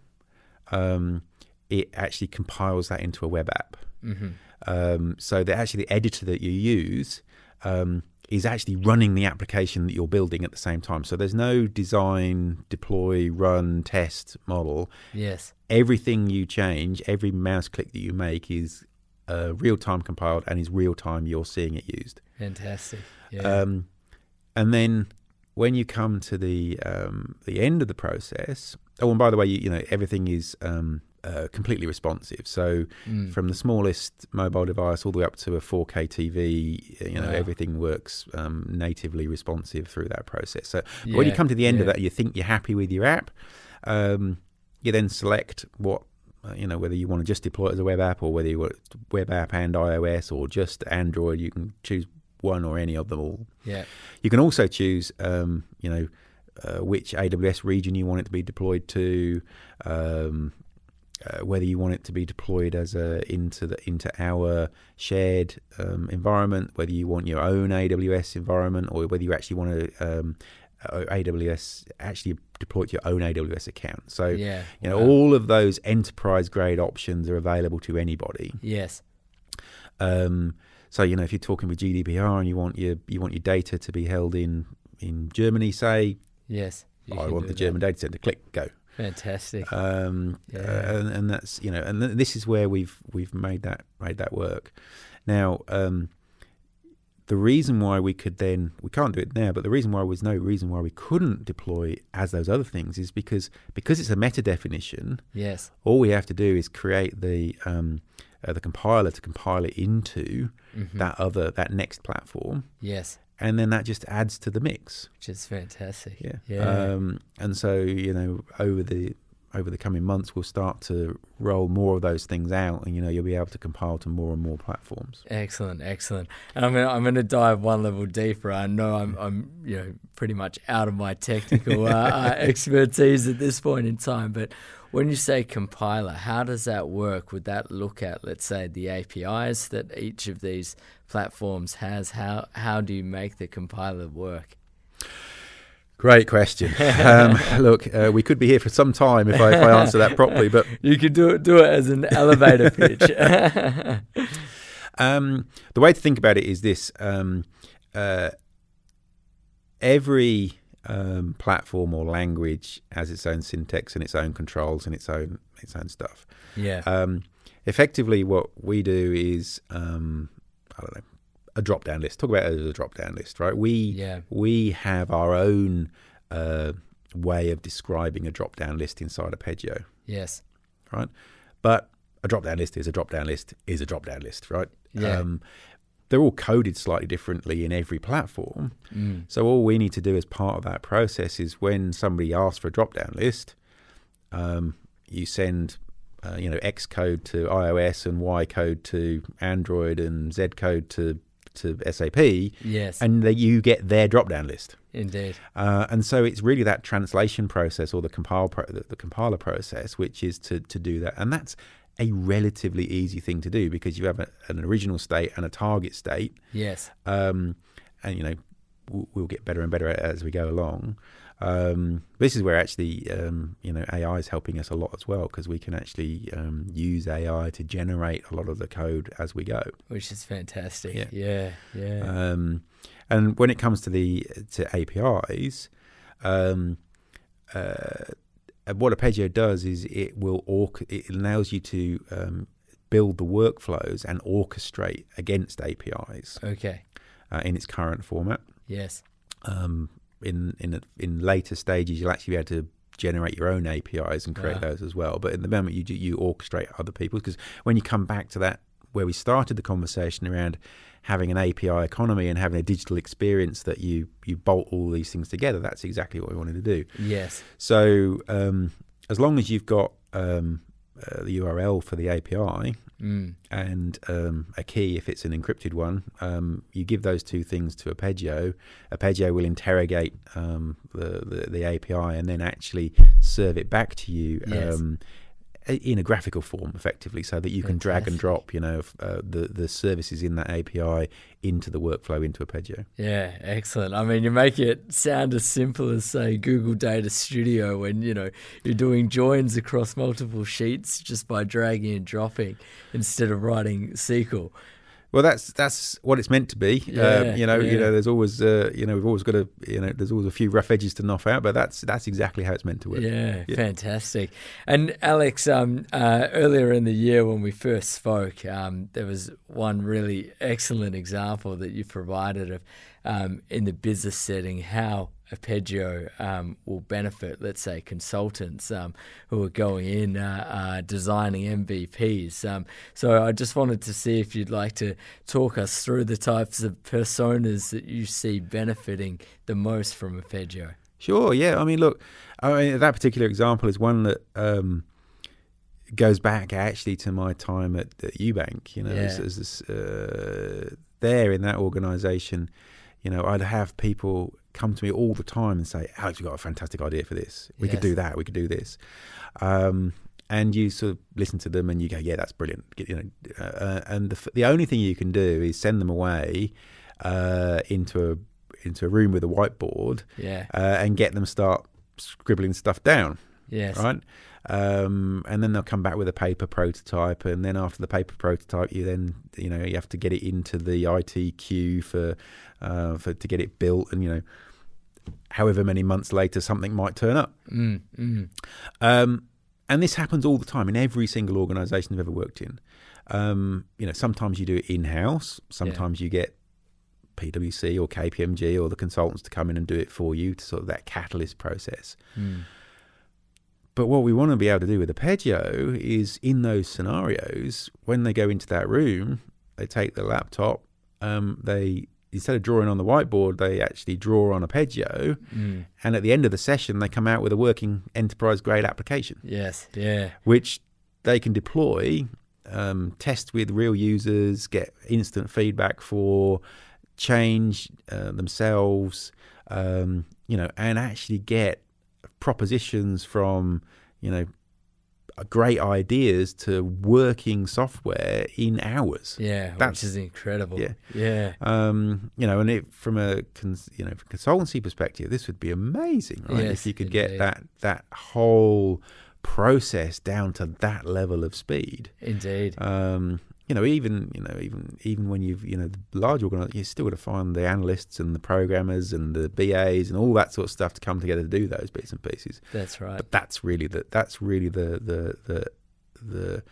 um, it actually compiles that into a web app. hmm Um, so that actually the editor that you use um, is actually running the application that you're building at the same time. So there's no design, deploy, run, test model. Yes. Everything you change, every mouse click that you make is uh, real time compiled and is real time you're seeing it used. Fantastic. Yeah. Um, and then when you come to the um, the end of the process, oh, and by the way, you, you know everything is um, uh, completely responsive. So Mm. from the smallest mobile device all the way up to a 4K TV, you know Wow. everything works um, natively responsive through that process. So when you come to the end of that, you think you're happy with your app. Um, you then select what you know whether you want to just deploy it as a web app or whether you want web app and iOS or just Android. You can choose one or any of them all. Yeah. You can also choose, um, you know, uh, which AWS region you want it to be deployed to, um, uh, whether you want it to be deployed as a into the into our shared um, environment, whether you want your own AWS environment, or whether you actually want to um, uh, AWS actually deploy to your own AWS account. So Yeah. you know Wow. all of those enterprise grade options are available to anybody. Yes. Um, so you know, if you're talking with GDPR and you want your you want your data to be held in in Germany, say, Yes. I want the that. German data center. Click go. Fantastic. Um, Yeah. uh, and, and that's you know, and th- this is where we've we've made that made that work. Now, um, the reason why we could then we can't do it now, but the reason why was no reason why we couldn't deploy as those other things is because because it's a meta definition. yes. All we have to do is create the um, uh, the compiler to compile it into Mhm. that other that next platform, Yes. and then that just adds to the mix. Which is fantastic. Yeah. Yeah. Um, and so you know over the over the coming months we'll start to roll more of those things out, and you know you'll be able to compile to more and more platforms. Excellent, excellent. And I'm gonna, I'm going to dive one level deeper. I know I'm I'm you know pretty much out of my technical uh, uh, expertise at this point in time, but when you say compiler, how does that work? Would that look at let's say the APIs that each of these platforms has? How how do you make the compiler work? Great question. Um, look, uh, we could be here for some time if I, if I answer that properly, but You could do it do it as an elevator pitch. Um, the way to think about it is this: um, uh, every um, platform or language has its own syntax and its own controls and its own its own stuff. yeah. Um, effectively, what we do is um, I don't know a drop down list. Talk about it as a drop down list, right? We Yeah. we have our own uh, way of describing a drop down list inside Appeggio yes. right? But a drop down list is a drop down list is a drop down list, right? Yeah. Um, they're all coded slightly differently in every platform. Mm. So all we need to do as part of that process is when somebody asks for a drop down list, um, you send uh, you know X code to iOS and Y code to Android and Z code to to SAP, Yes. and that you get their drop down list. Indeed. Uh, and so it's really that translation process or the compile pro- the, the compiler process, which is to to do that, and that's a relatively easy thing to do because you have a, an original state and a target state, Yes. um, and you know we'll, we'll get better and better as we go along. Um, this is where actually um, you know AI is helping us a lot as well because we can actually um, use AI to generate a lot of the code as we go. Which is fantastic. Yeah. Yeah. Yeah. Um, and when it comes to the to APIs, um, uh, what Appeggio does is it will orc- it allows you to um, build the workflows and orchestrate against APIs okay. uh, in its current format. Yes. Um, in in in later stages, you'll actually be able to generate your own APIs and create Wow. those as well. But at the moment, you do, you orchestrate other people's because when you come back to that where we started the conversation around having an API economy and having a digital experience that you you bolt all these things together, that's exactly what we wanted to do. Yes. So um, as long as you've got um, uh, the URL for the API Mm. and um, a key if it's an encrypted one. Um, you give those two things to Appeggio. Appeggio will interrogate um, the, the the API and then actually serve it back to you Yes. In a graphical form, effectively, so that you can drag and drop, you know, uh, the the services in that API into the workflow into Appeggio. Yeah, excellent. I mean, you make it sound as simple as say Google Data Studio when you know you're doing joins across multiple sheets just by dragging and dropping instead of writing SQL. Well, that's that's what it's meant to be. Yeah, uh, you know, yeah. you know, there's always, uh, you know, we've always got to, you know, there's always a few rough edges to knock out, but that's that's exactly how it's meant to work. Yeah, Yeah. fantastic. And Alex, um, uh, earlier in the year when we first spoke, um, there was one really excellent example that you provided of um, in the business setting how Appeggio um, will benefit, let's say, consultants um, who are going in uh, uh, designing MVPs. Um, so I just wanted to see if you'd like to talk us through the types of personas that you see benefiting the most from Appeggio. Sure. Yeah. I mean, look, I mean, that particular example is one that um, goes back actually to my time at, at UBank. You know, as, as this, uh, there in that organisation, you know, I'd have people come to me all the time and say, "Alex, we've got a fantastic idea for this. We could do that. We could do this." Um, and you sort of listen to them and you go, "Yeah, that's brilliant." You know, uh, and the, the only thing you can do is send them away uh, into a into a room with a whiteboard Yeah. uh, and get them start scribbling stuff down, Yes. right? Um, and then they'll come back with a paper prototype, and then after the paper prototype, you then you know you have to get it into the IT queue for uh, for to get it built, and you know however many months later something might turn up. Mm, mm. Um, and this happens all the time in every single organisation I've ever worked in. Um, you know, sometimes you do it in house. Sometimes you get PwC or KPMG or the consultants to come in and do it for you to sort of that catalyst process. Mm. But what we want to be able to do with Appeggio is in those scenarios, when they go into that room, they take the laptop, um, they instead of drawing on the whiteboard, they actually draw on Appeggio, Mm. and at the end of the session, they come out with a working enterprise grade application, Yes. Yeah. which they can deploy, um, test with real users, get instant feedback for, change uh, themselves, um, you know, and actually get propositions from, you know, great ideas to working software in hours. Yeah. That's- which is incredible. yeah. Yeah. Um, you know, and it, from a cons, you know from a consultancy perspective, this would be amazing, right? Yes, if you could indeed. get that that whole process down to that level of speed. Indeed. Um, you know, even you know, even even when you've you know the large organization, you still got to find the analysts and the programmers and the BAs and all that sort of stuff to come together to do those bits and pieces. That's right. But that's really the that's really the the the the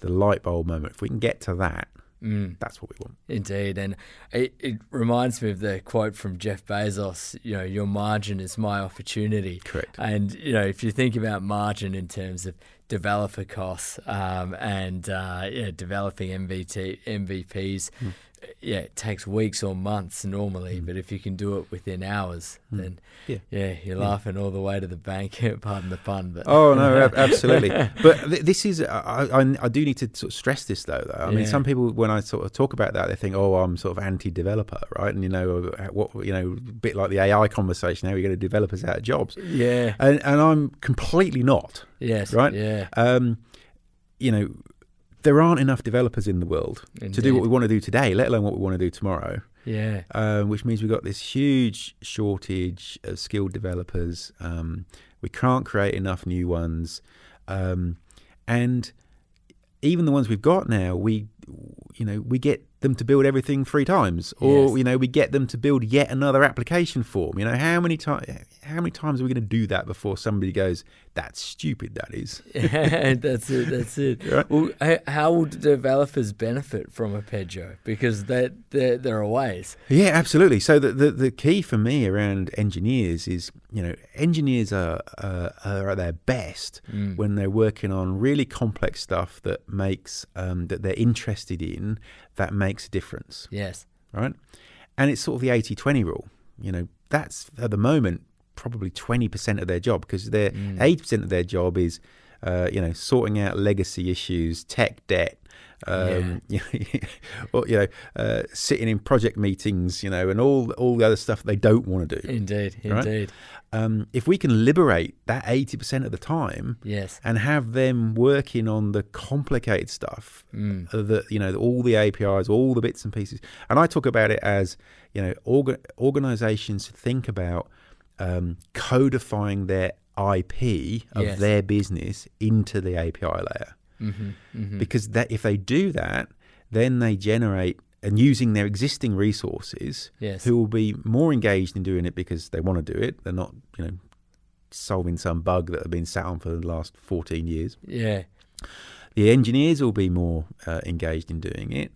the light bulb moment. If we can get to that, Mm. that's what we want. Indeed, and it, it reminds me of the quote from Jeff Bezos. You know, your margin is my opportunity. Correct. And you know, if you think about margin in terms of developer costs um, and uh, yeah, developing MVP MVPs, Hmm. Yeah, it takes weeks or months normally. Mm. But if you can do it within hours, Mm. then Yeah. yeah, you're Yeah. laughing all the way to the bank. Pardon the pun, but Oh no, ab- absolutely. But th- this is I, I, I do need to sort of stress this though. Though I mean, some people when I sort of talk about that, they think, oh, I'm sort of anti-developer, right? And you know what you know, a bit like the AI conversation, how we get developers out of jobs, yeah, and and I'm completely not. yes, Right. yeah, Um, you know, there aren't enough developers in the world to do what we want to do today, let alone what we want to do tomorrow. yeah, um, which means we've got this huge shortage of skilled developers. Um, we can't create enough new ones, um, and even the ones we've got now, we, you know, we get them to build everything three times, or Yes. you know, we get them to build yet another application form. You know, how many times? How many times are we going to do that before somebody goes, "That's stupid"? That is. that's it. That's it. Right. Well, how will developers benefit from Appeggio? Because there, there, there are ways. Yeah, absolutely. So the, the the key for me around engineers is, you know, engineers are uh, are at their best Mm. when they're working on really complex stuff that makes um, that they're interested in that makes a difference, Yes. right? And it's sort of the 80-20 rule. You know, that's at the moment probably twenty percent of their job because their Mm. eighty percent of their job is, uh, you know, sorting out legacy issues, tech debt. Um, or, you know, uh, sitting in project meetings, you know, and all all the other stuff they don't want to do. Indeed. Right? Indeed. Um, if we can liberate that eighty percent of the time Yes. and have them working on the complicated stuff, Mm. uh, the you know all the APIs, all the bits and pieces, and I talk about it as you know orga- organizations think about um, codifying their IP of Yes. their business into the API layer hmm hmm because that if they do that, then they generate and using their existing resources, Yes. who will be more engaged in doing it because they want to do it. They're not you know solving some bug that have been sat on for the last 14 years. Yeah. The engineers will be more uh, engaged in doing it.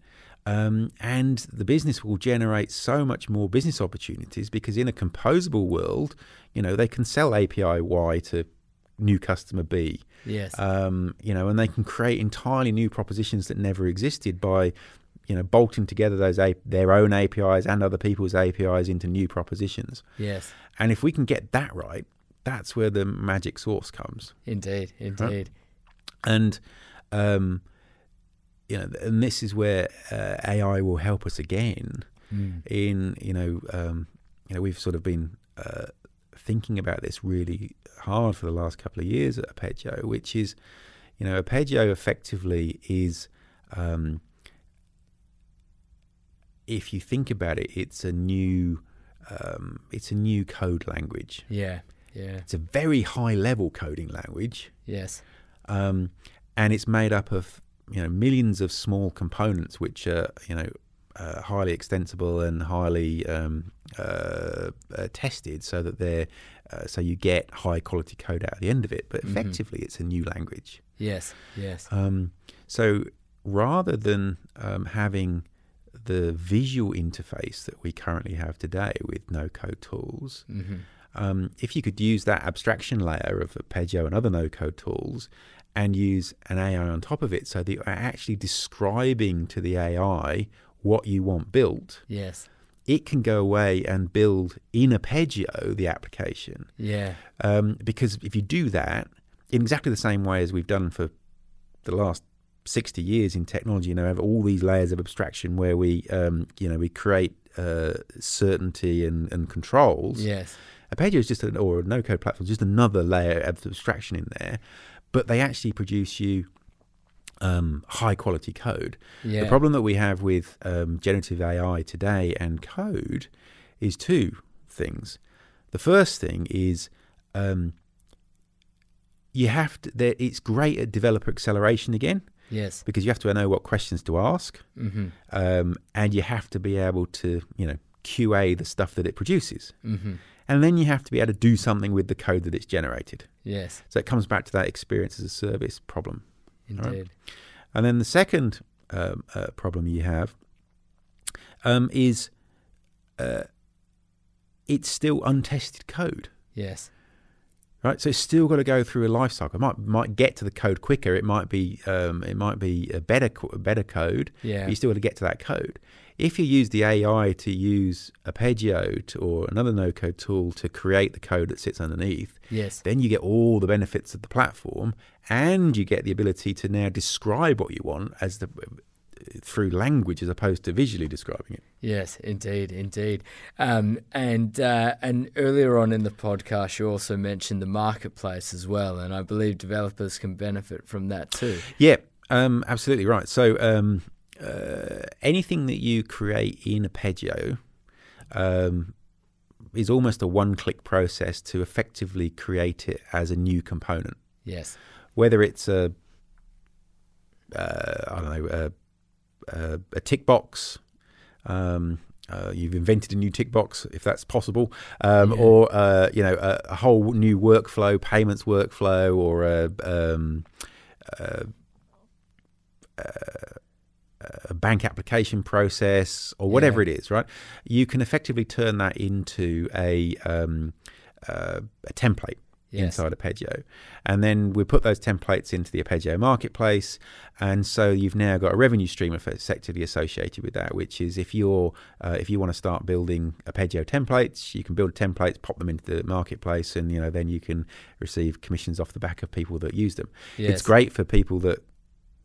Um, and the business will generate so much more business opportunities because in a composable world, you know, they can sell API Y to new customer B, Yes. um, you know, and they can create entirely new propositions that never existed by, you know, bolting together those A- their own APIs and other people's APIs into new propositions. yes. And if we can get that right, that's where the magic sauce comes. Indeed. Indeed. and um, you know, and this is where uh, AI will help us again. Mm. In you know, um, you know, we've sort of been uh, thinking about this really hard for the last couple of years at Appeggio, which is, you know, Appeggio effectively is. Um, if you think about it, it's a new, um, it's a new code language. Yeah. Yeah. It's a very high level coding language, Yes. um, and it's made up of you know millions of small components which are you know uh, highly extensible and highly um, uh, uh, tested so that they're uh, so you get high quality code out at the end of it. But Mhm. effectively, it's a new language. Yes. Yes. Um, so rather than um, having the visual interface that we currently have today with no code tools, hmm um, if you could use that abstraction layer of Appeggio and other no-code tools and use an AI on top of it so that you're actually describing to the AI what you want built, Yes. it can go away and build in Appeggio the application. Yeah. Um, because if you do that in exactly the same way as we've done for the last 60 years in technology, you know, have all these layers of abstraction where we, um, you know, we create uh, certainty and, and controls. Yes. Appeggio is just an, or a no-code platform, just another layer of abstraction in there, but they actually produce you um, high quality code. Yeah. The problem that we have with um, generative AI today and code is two things. The first thing is um, you have to. There, it's great at developer acceleration again Yes. because you have to know what questions to ask, Mm-hmm. um, and you have to be able to, you know, QA the stuff that it produces, Mm-hmm. and then you have to be able to do something with the code that it's generated. Yes. So it comes back to that experience as a service problem. Right. Indeed. And then the second um, uh, problem you have um, is uh, it's still untested code, Yes. Right? So it's still got to go through a life cycle. It might might get to the code quicker. It might be um, it might be a better better code. Yeah. But you still got to get to that code. If you use the AI to use Appeggio to, or another no-code tool to create the code that sits underneath, Yes. then you get all the benefits of the platform and you get the ability to now describe what you want as the through language as opposed to visually describing it Yes, indeed, indeed. Um, and uh, and earlier on in the podcast, you also mentioned the marketplace as well, and I believe developers can benefit from that too. yeah um, absolutely right so um, uh, anything that you create in Appeggio um, is almost a one-click process to effectively create it as a new component Yes. whether it's a uh, I don't know a, a, a tick box. Um, uh, you've invented a new tick box, if that's possible, um, Yeah. or uh, you know a, a whole new workflow, payments workflow, or a, um, a, a bank application process, or whatever Yeah. it is. Right? You can effectively turn that into a um, uh, a template Yes. inside Appeggio. And then we put those templates into the Appeggio marketplace. And so you've now got a revenue stream effectively associated with that, which is if you're uh, if you want to start building Appeggio templates, you can build templates, pop them into the marketplace, and you know then you can receive commissions off the back of people that use them. Yes. It's great for people that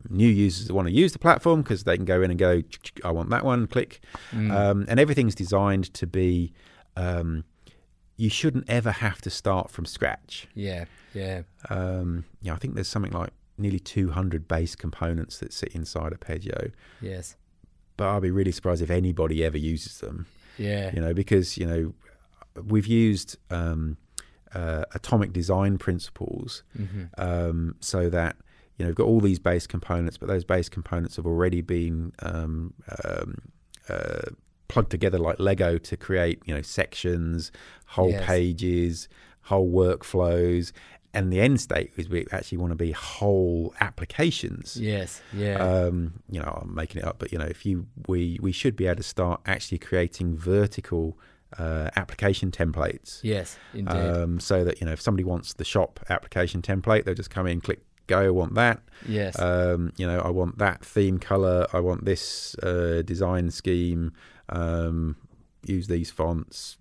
new users that want to use the platform because they can go in and go, I want that one, click, Mm. um, and everything's designed to be. Um, you shouldn't ever have to start from scratch. yeah. Yeah. Um, yeah, I think there's something like nearly 200 base components that sit inside Appeggio, Yes. but I'll be really surprised if anybody ever uses them. Yeah. You know, because you know we've used um, uh, atomic design principles hmm um, so that you know we've got all these base components, but those base components have already been um, um, uh, plugged together like Lego to create you know sections, whole Yes. pages, whole workflows, and the end state is we actually want to be whole applications. Yes. Yeah. Um, you know, I'm making it up, but you know, if you we we should be able to start actually creating vertical uh, application templates. yes. Indeed. Um, so that you know, if somebody wants the shop application template, they'll just come in, click go. I want that. yes. Um, you know, I want that theme color. I want this uh, design scheme. Um, use these fonts.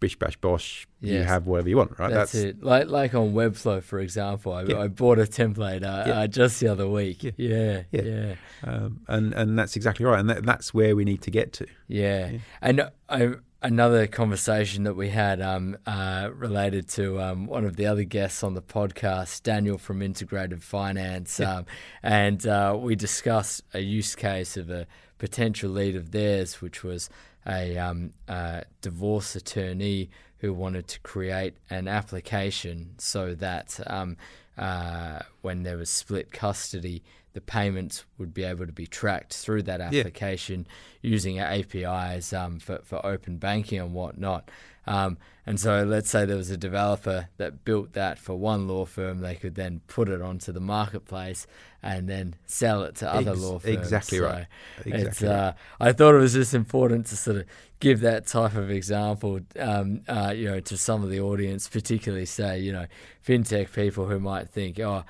Bish bash bosh. You have whatever you want, right? That's, it. Like like on Webflow, for example, I, Yeah. I bought a template uh, Yeah. uh, just the other week. Yeah. Yeah. Yeah. Yeah. Um, and and that's exactly right. And that, that's where we need to get to. Yeah. Yeah. And I, another conversation that we had um, uh, related to um, one of the other guests on the podcast, Daniel from Integrated Finance. Um, and uh, we discussed a use case of a potential lead of theirs, which was a um, uh, divorce attorney who wanted to create an application so that um, uh, when there was split custody, the payments would be able to be tracked through that Yeah. application using APIs um, for, for open banking and whatnot. Um, and so, let's say there was a developer that built that for one law firm, they could then put it onto the marketplace and then sell it to other Ex- law firms. exactly right. Exactly uh, I thought it was just important to sort of give that type of example, um, uh, you know, to some of the audience, particularly say, you know, fintech people who might think, oh,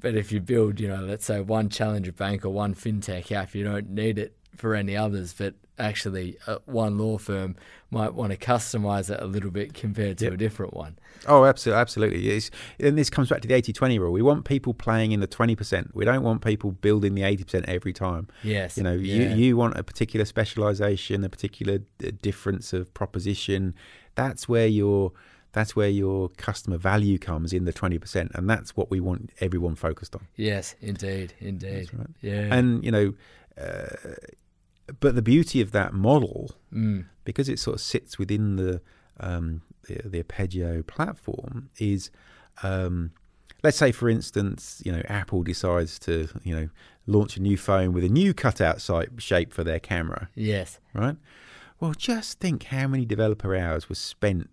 but if you build, you know, let's say one challenger bank or one fintech app, you don't need it for any others. But actually uh, one law firm might want to customize it a little bit compared to Yep. a different one. Oh, absolutely, absolutely. It's, and this comes back to the 80-20 rule. We want people playing in the twenty percent. We don't want people building the eighty percent every time. Yes. You know, yeah. you, you want a particular specialization, a particular uh, difference of proposition. That's where your that's where your customer value comes in the twenty percent, and that's what we want everyone focused on. Yes, indeed, indeed. That's right. Yeah. And you know, uh, but the beauty of that model, mm, because it sort of sits within the um, the, the Appeggio platform, is um, let's say, for instance, you know, Apple decides to you know launch a new phone with a new cutout site shape for their camera, yes. right? Well, just think how many developer hours was spent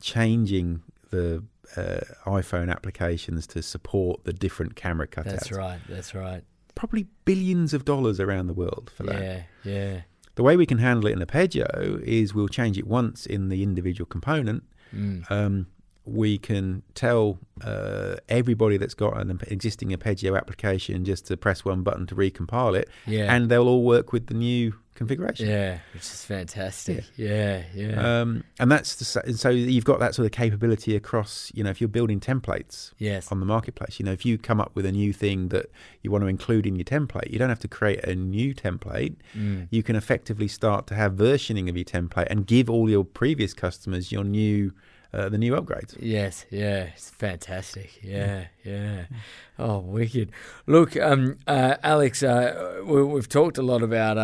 changing the uh, iPhone applications to support the different camera cutouts. That's right. That's right. Probably billions of dollars around the world for that. Yeah. Yeah. The way we can handle it in Appeggio is we'll change it once in the individual component. Mm, Um, we can tell uh, everybody that's got an existing Appeggio application just to press one button to recompile it, yeah. and they'll all work with the new configuration. yeah. Which is fantastic. Yeah. Yeah. Um, and that's the, and so you've got that sort of capability across. You know, if you're building templates yes. on the marketplace, you know, if you come up with a new thing that you want to include in your template, you don't have to create a new template. Mm, You can effectively start to have versioning of your template and give all your previous customers your new uh, the new upgrades. Yes, yeah, it's fantastic. Yeah, yeah. Oh, wicked. Look, um, uh, Alex, uh, we, we've talked a lot about,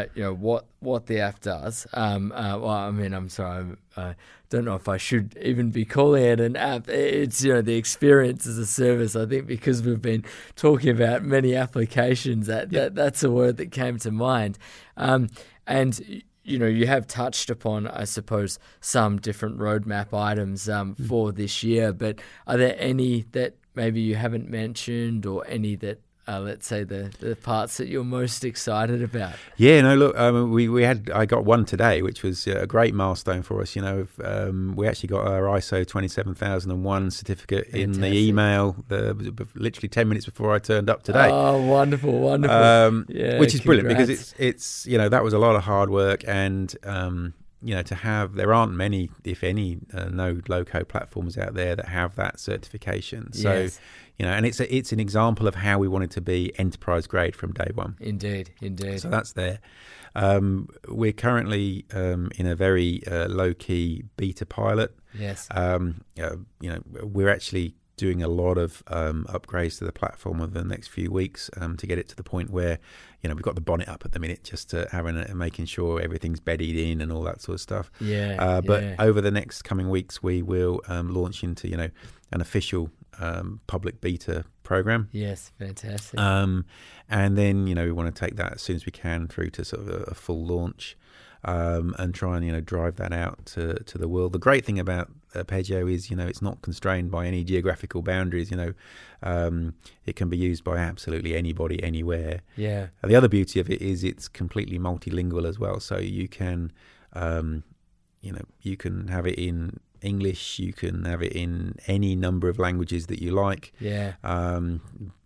uh, you know, what what the app does. Um, uh, well, I mean, I'm sorry, I don't know if I should even be calling it an app. It's you know the experience as a service. I think because we've been talking about many applications, that, that that's a word that came to mind. Um, and you know, you have touched upon, I suppose, some different roadmap items um, for this year, but are there any that maybe you haven't mentioned or any that, uh, let's say, the, the parts that you're most excited about? Yeah, no, look, um, we we had I got one today, which was a great milestone for us. You know, um, we actually got our ISO twenty seven thousand and one certificate in the email, the, literally ten minutes before I turned up today. Oh, wonderful, wonderful. um, Yeah, which is brilliant because it's it's you know that was a lot of hard work and um, you know to have there aren't many if any uh, no low code platforms out there that have that certification. So Yes. You know and it's a, it's an example of how we wanted to be enterprise grade from day one. indeed, indeed. So that's there. Um, we're currently um, in a very uh, low key beta pilot. yes. Um, uh, you know, we're actually doing a lot of um, upgrades to the platform over the next few weeks um, to get it to the point where, you know, we've got the bonnet up at the minute, just to having a, making sure everything's bedded in and all that sort of stuff. yeah. Uh, but yeah. over the next coming weeks, we will um, launch into, you know, an official um, public beta program. yes, fantastic. Um, and then you know we want to take that as soon as we can through to sort of a, a full launch, um, and try and you know drive that out to to the world. The great thing about Appeggio is you know it's not constrained by any geographical boundaries. You know, um, it can be used by absolutely anybody anywhere. yeah. And the other beauty of it is it's completely multilingual as well. So you can, um, you know, you can have it in English. You can have it in any number of languages that you like Yeah. um,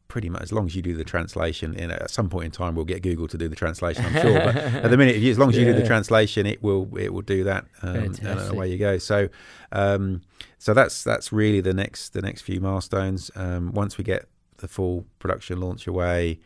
pretty much as long as you do the translation. In at some point in time, we'll get Google to do the translation. I'm sure, but at the minute, if you, as long as you do the translation, it will it will do that, um, and away you go. So, um, so that's that's really the next the next few milestones. Um, once we get the full production launch away.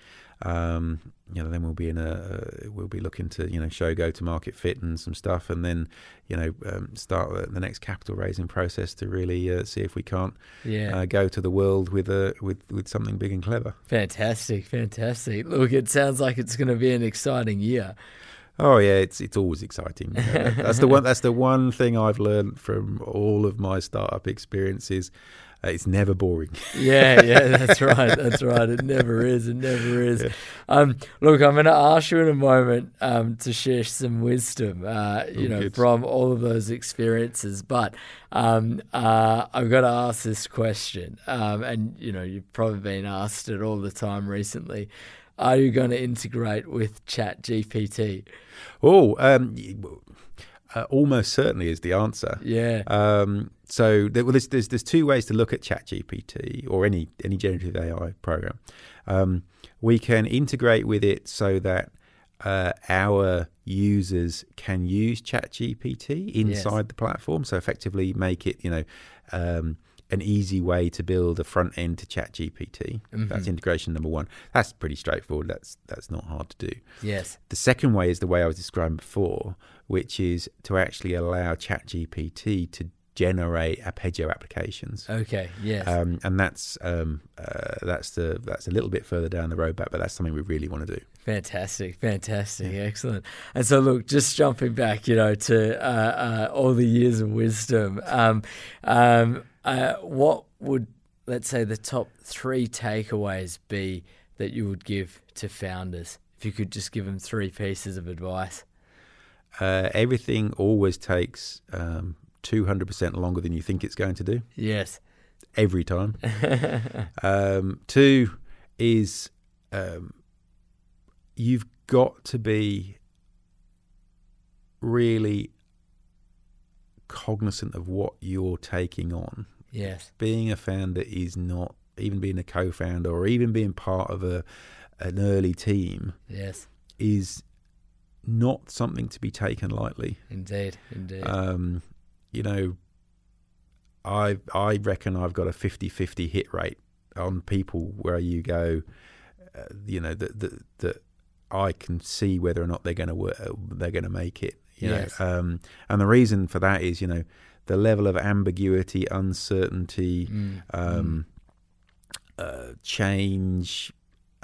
Um, you know, then we'll be in a we'll be looking to you know show go to market fit and some stuff, and then you know um, start the- next capital raising process to really uh, see if we can't Yeah. uh, go to the world with a with with something big and clever. fantastic, fantastic. Look, it sounds like it's going to be an exciting year. Oh yeah, it's it's always exciting. That's the one. That's the one thing I've learned from all of my startup experiences. Uh, it's never boring. Yeah, yeah, that's right. That's right. It never is. It never is. Um, look, I'm going to ask you in a moment um, to share some wisdom, uh, you Oh, know, good. from all of those experiences. But um, uh, I've got to ask this question, um, and you know, you've probably been asked it all the time recently. Are you going to integrate with Chat GPT? Oh, um, uh, almost certainly is the answer. Yeah, Um, so there, well, there's, there's there's two ways to look at ChatGPT or any any generative AI program. Um, we can integrate with it so that uh, our users can use ChatGPT inside Yes. the platform. So effectively make it, you know, um, an easy way to build a front end to ChatGPT. That's Mhm. integration number one. That's pretty straightforward. That's that's not hard to do. Yes. The second way is the way I was describing before, which is to actually allow ChatGPT to generate Appeggio applications. Okay. Yes. Um, and that's um, uh, that's the that's a little bit further down the roadmap, but that's something we really want to do. Fantastic, fantastic, excellent. And so, look, just jumping back, you know, to uh, uh, all the years of wisdom. Um, um, uh, what would, let's say, the top three takeaways be that you would give to founders? If you could just give them three pieces of advice. Uh, everything always takes um, 200% longer than you think it's going to do Yes. every time. um, two is um, you've got to be really cognizant of what you're taking on. yes. Being a founder is not even being a co-founder or even being part of a an early team Yes. is not something to be taken lightly. Indeed. Indeed. Um, you know, I I reckon I've got a 50-50 hit rate on people where you go, uh, you know, that that that I can see whether or not they're going to work, they're going to make it. You Yes. know, um, and the reason for that is, you know, the level of ambiguity, uncertainty, Mm, um, uh, change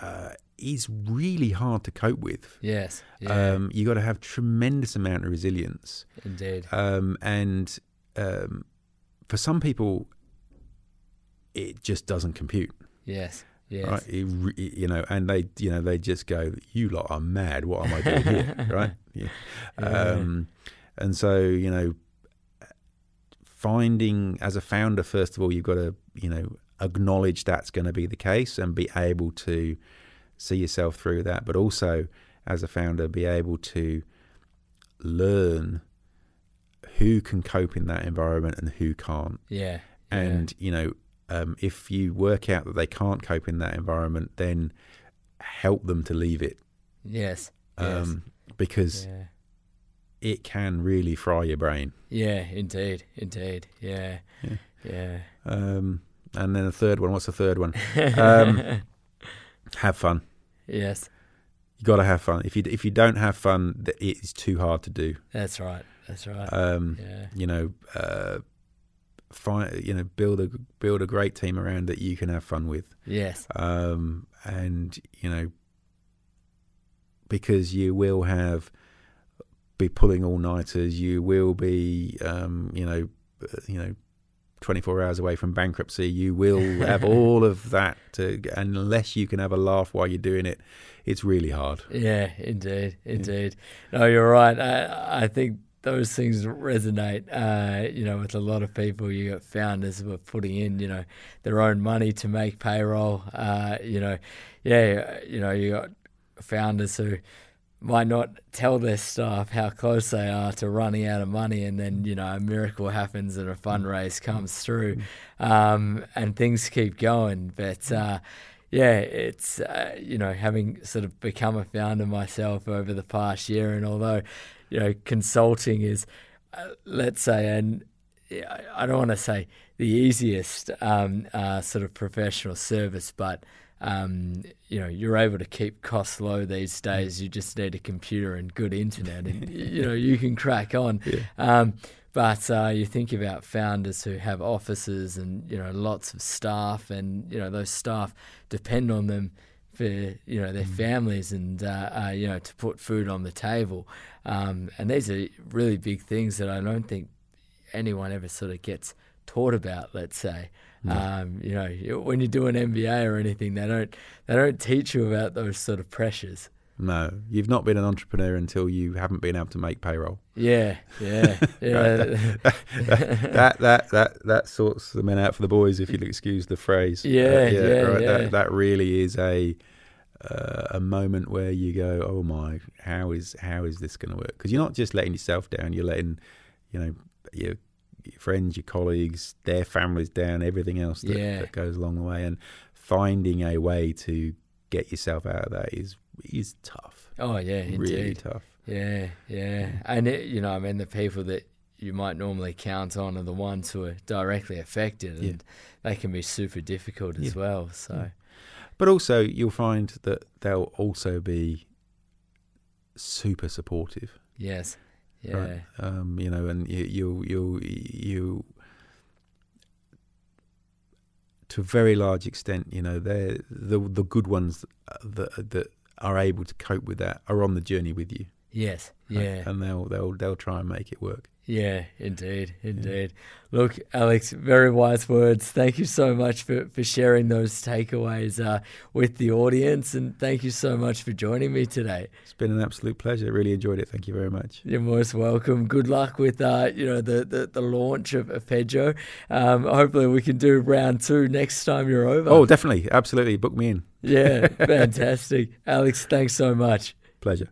uh, is really hard to cope with. yes. Yeah. Um, you got to have tremendous amount of resilience, indeed. um, and um, for some people, it just doesn't compute. Yes. Yes. Right? It re- you know, and they, you know, they just go, "You lot are mad. What am I doing here?" right? Yeah. Yeah. Um, and so, you know, finding as a founder, first of all, you've got to, you know, acknowledge that's going to be the case and be able to see yourself through that. But also, as a founder, be able to learn who can cope in that environment and who can't. yeah. yeah. And, you know, um, if you work out that they can't cope in that environment, then help them to leave it. yes. Yes. Um, because yeah. it can really fry your brain. Yeah, indeed, indeed. Yeah, Yeah. yeah. Um, and then a third one. What's the third one? Have fun. yes, You got to have fun. If you if you don't have fun, it is too hard to do. that's right. That's right. Um, yeah, You know, uh, find you know build a build a great team around that you can have fun with. yes, Um, and you know, because you will have be pulling all nighters. You will be, um, you know, uh, you know. 24 hours away from bankruptcy you will have all of that to, unless you can have a laugh while you're doing it it's really hard yeah. Indeed, indeed. No, you're right. I I think those things resonate. Uh, you know, with a lot of people. You got founders who are putting in, you know, their own money to make payroll. Uh, you know, yeah. You know, you got founders who might not tell their staff how close they are to running out of money, and then you know a miracle happens and a fundraise comes through, um, and things keep going. But uh, yeah, it's uh, you know having sort of become a founder myself over the past year, and although you know consulting is, uh, let's say, and I- I don't want to say the easiest um, uh, sort of professional service, but um, you know you're able to keep costs low these days. You just need a computer and good internet, and you know you can crack on. Um, but uh, you think about founders who have offices and you know lots of staff, and you know those staff depend on them for you know their families and uh, uh, you know to put food on the table. Um, and these are really big things that I don't think anyone ever sort of gets taught about. Let's say, um, you know, when you do an MBA or anything, they don't they don't teach you about those sort of pressures. no you've not been an entrepreneur until you haven't been able to make payroll Yeah, yeah, yeah, that that that that sorts the men out for the boys, if you'll excuse the phrase. Uh, Yeah, yeah, right. yeah. That that really is a uh, a moment where you go, oh my, how is how is this going to work? Because you're not just letting yourself down; you're letting you know your, your friends, your colleagues, their families down, everything else that, Yeah. that goes along the way, and finding a way to get yourself out of that is is tough. Oh yeah, indeed. Really tough. Yeah, yeah, and it, you know, I mean, the people that you might normally count on are the ones who are directly affected, and Yeah. they can be super difficult as Yeah. well. So Yeah. But also, you'll find that they'll also be super supportive. yes, yeah, right? Um, you know, and you, you, you, you, to a very large extent, you know, they're the the good ones that that are able to cope with that are on the journey with you. Yes, yeah. and they'll they'll they'll try and make it work. Yeah, indeed, indeed. Look, Alex, very wise words. Thank you so much for, for sharing those takeaways uh, with the audience, and thank you so much for joining me today. It's been an absolute pleasure. Really enjoyed it. Thank you very much. You're most welcome. Good luck with uh, you know the, the, the launch of Pedro. Um, hopefully, we can do round two next time you're over. Oh, definitely, absolutely. Book me in. yeah, fantastic, Alex. Thanks so much. Pleasure.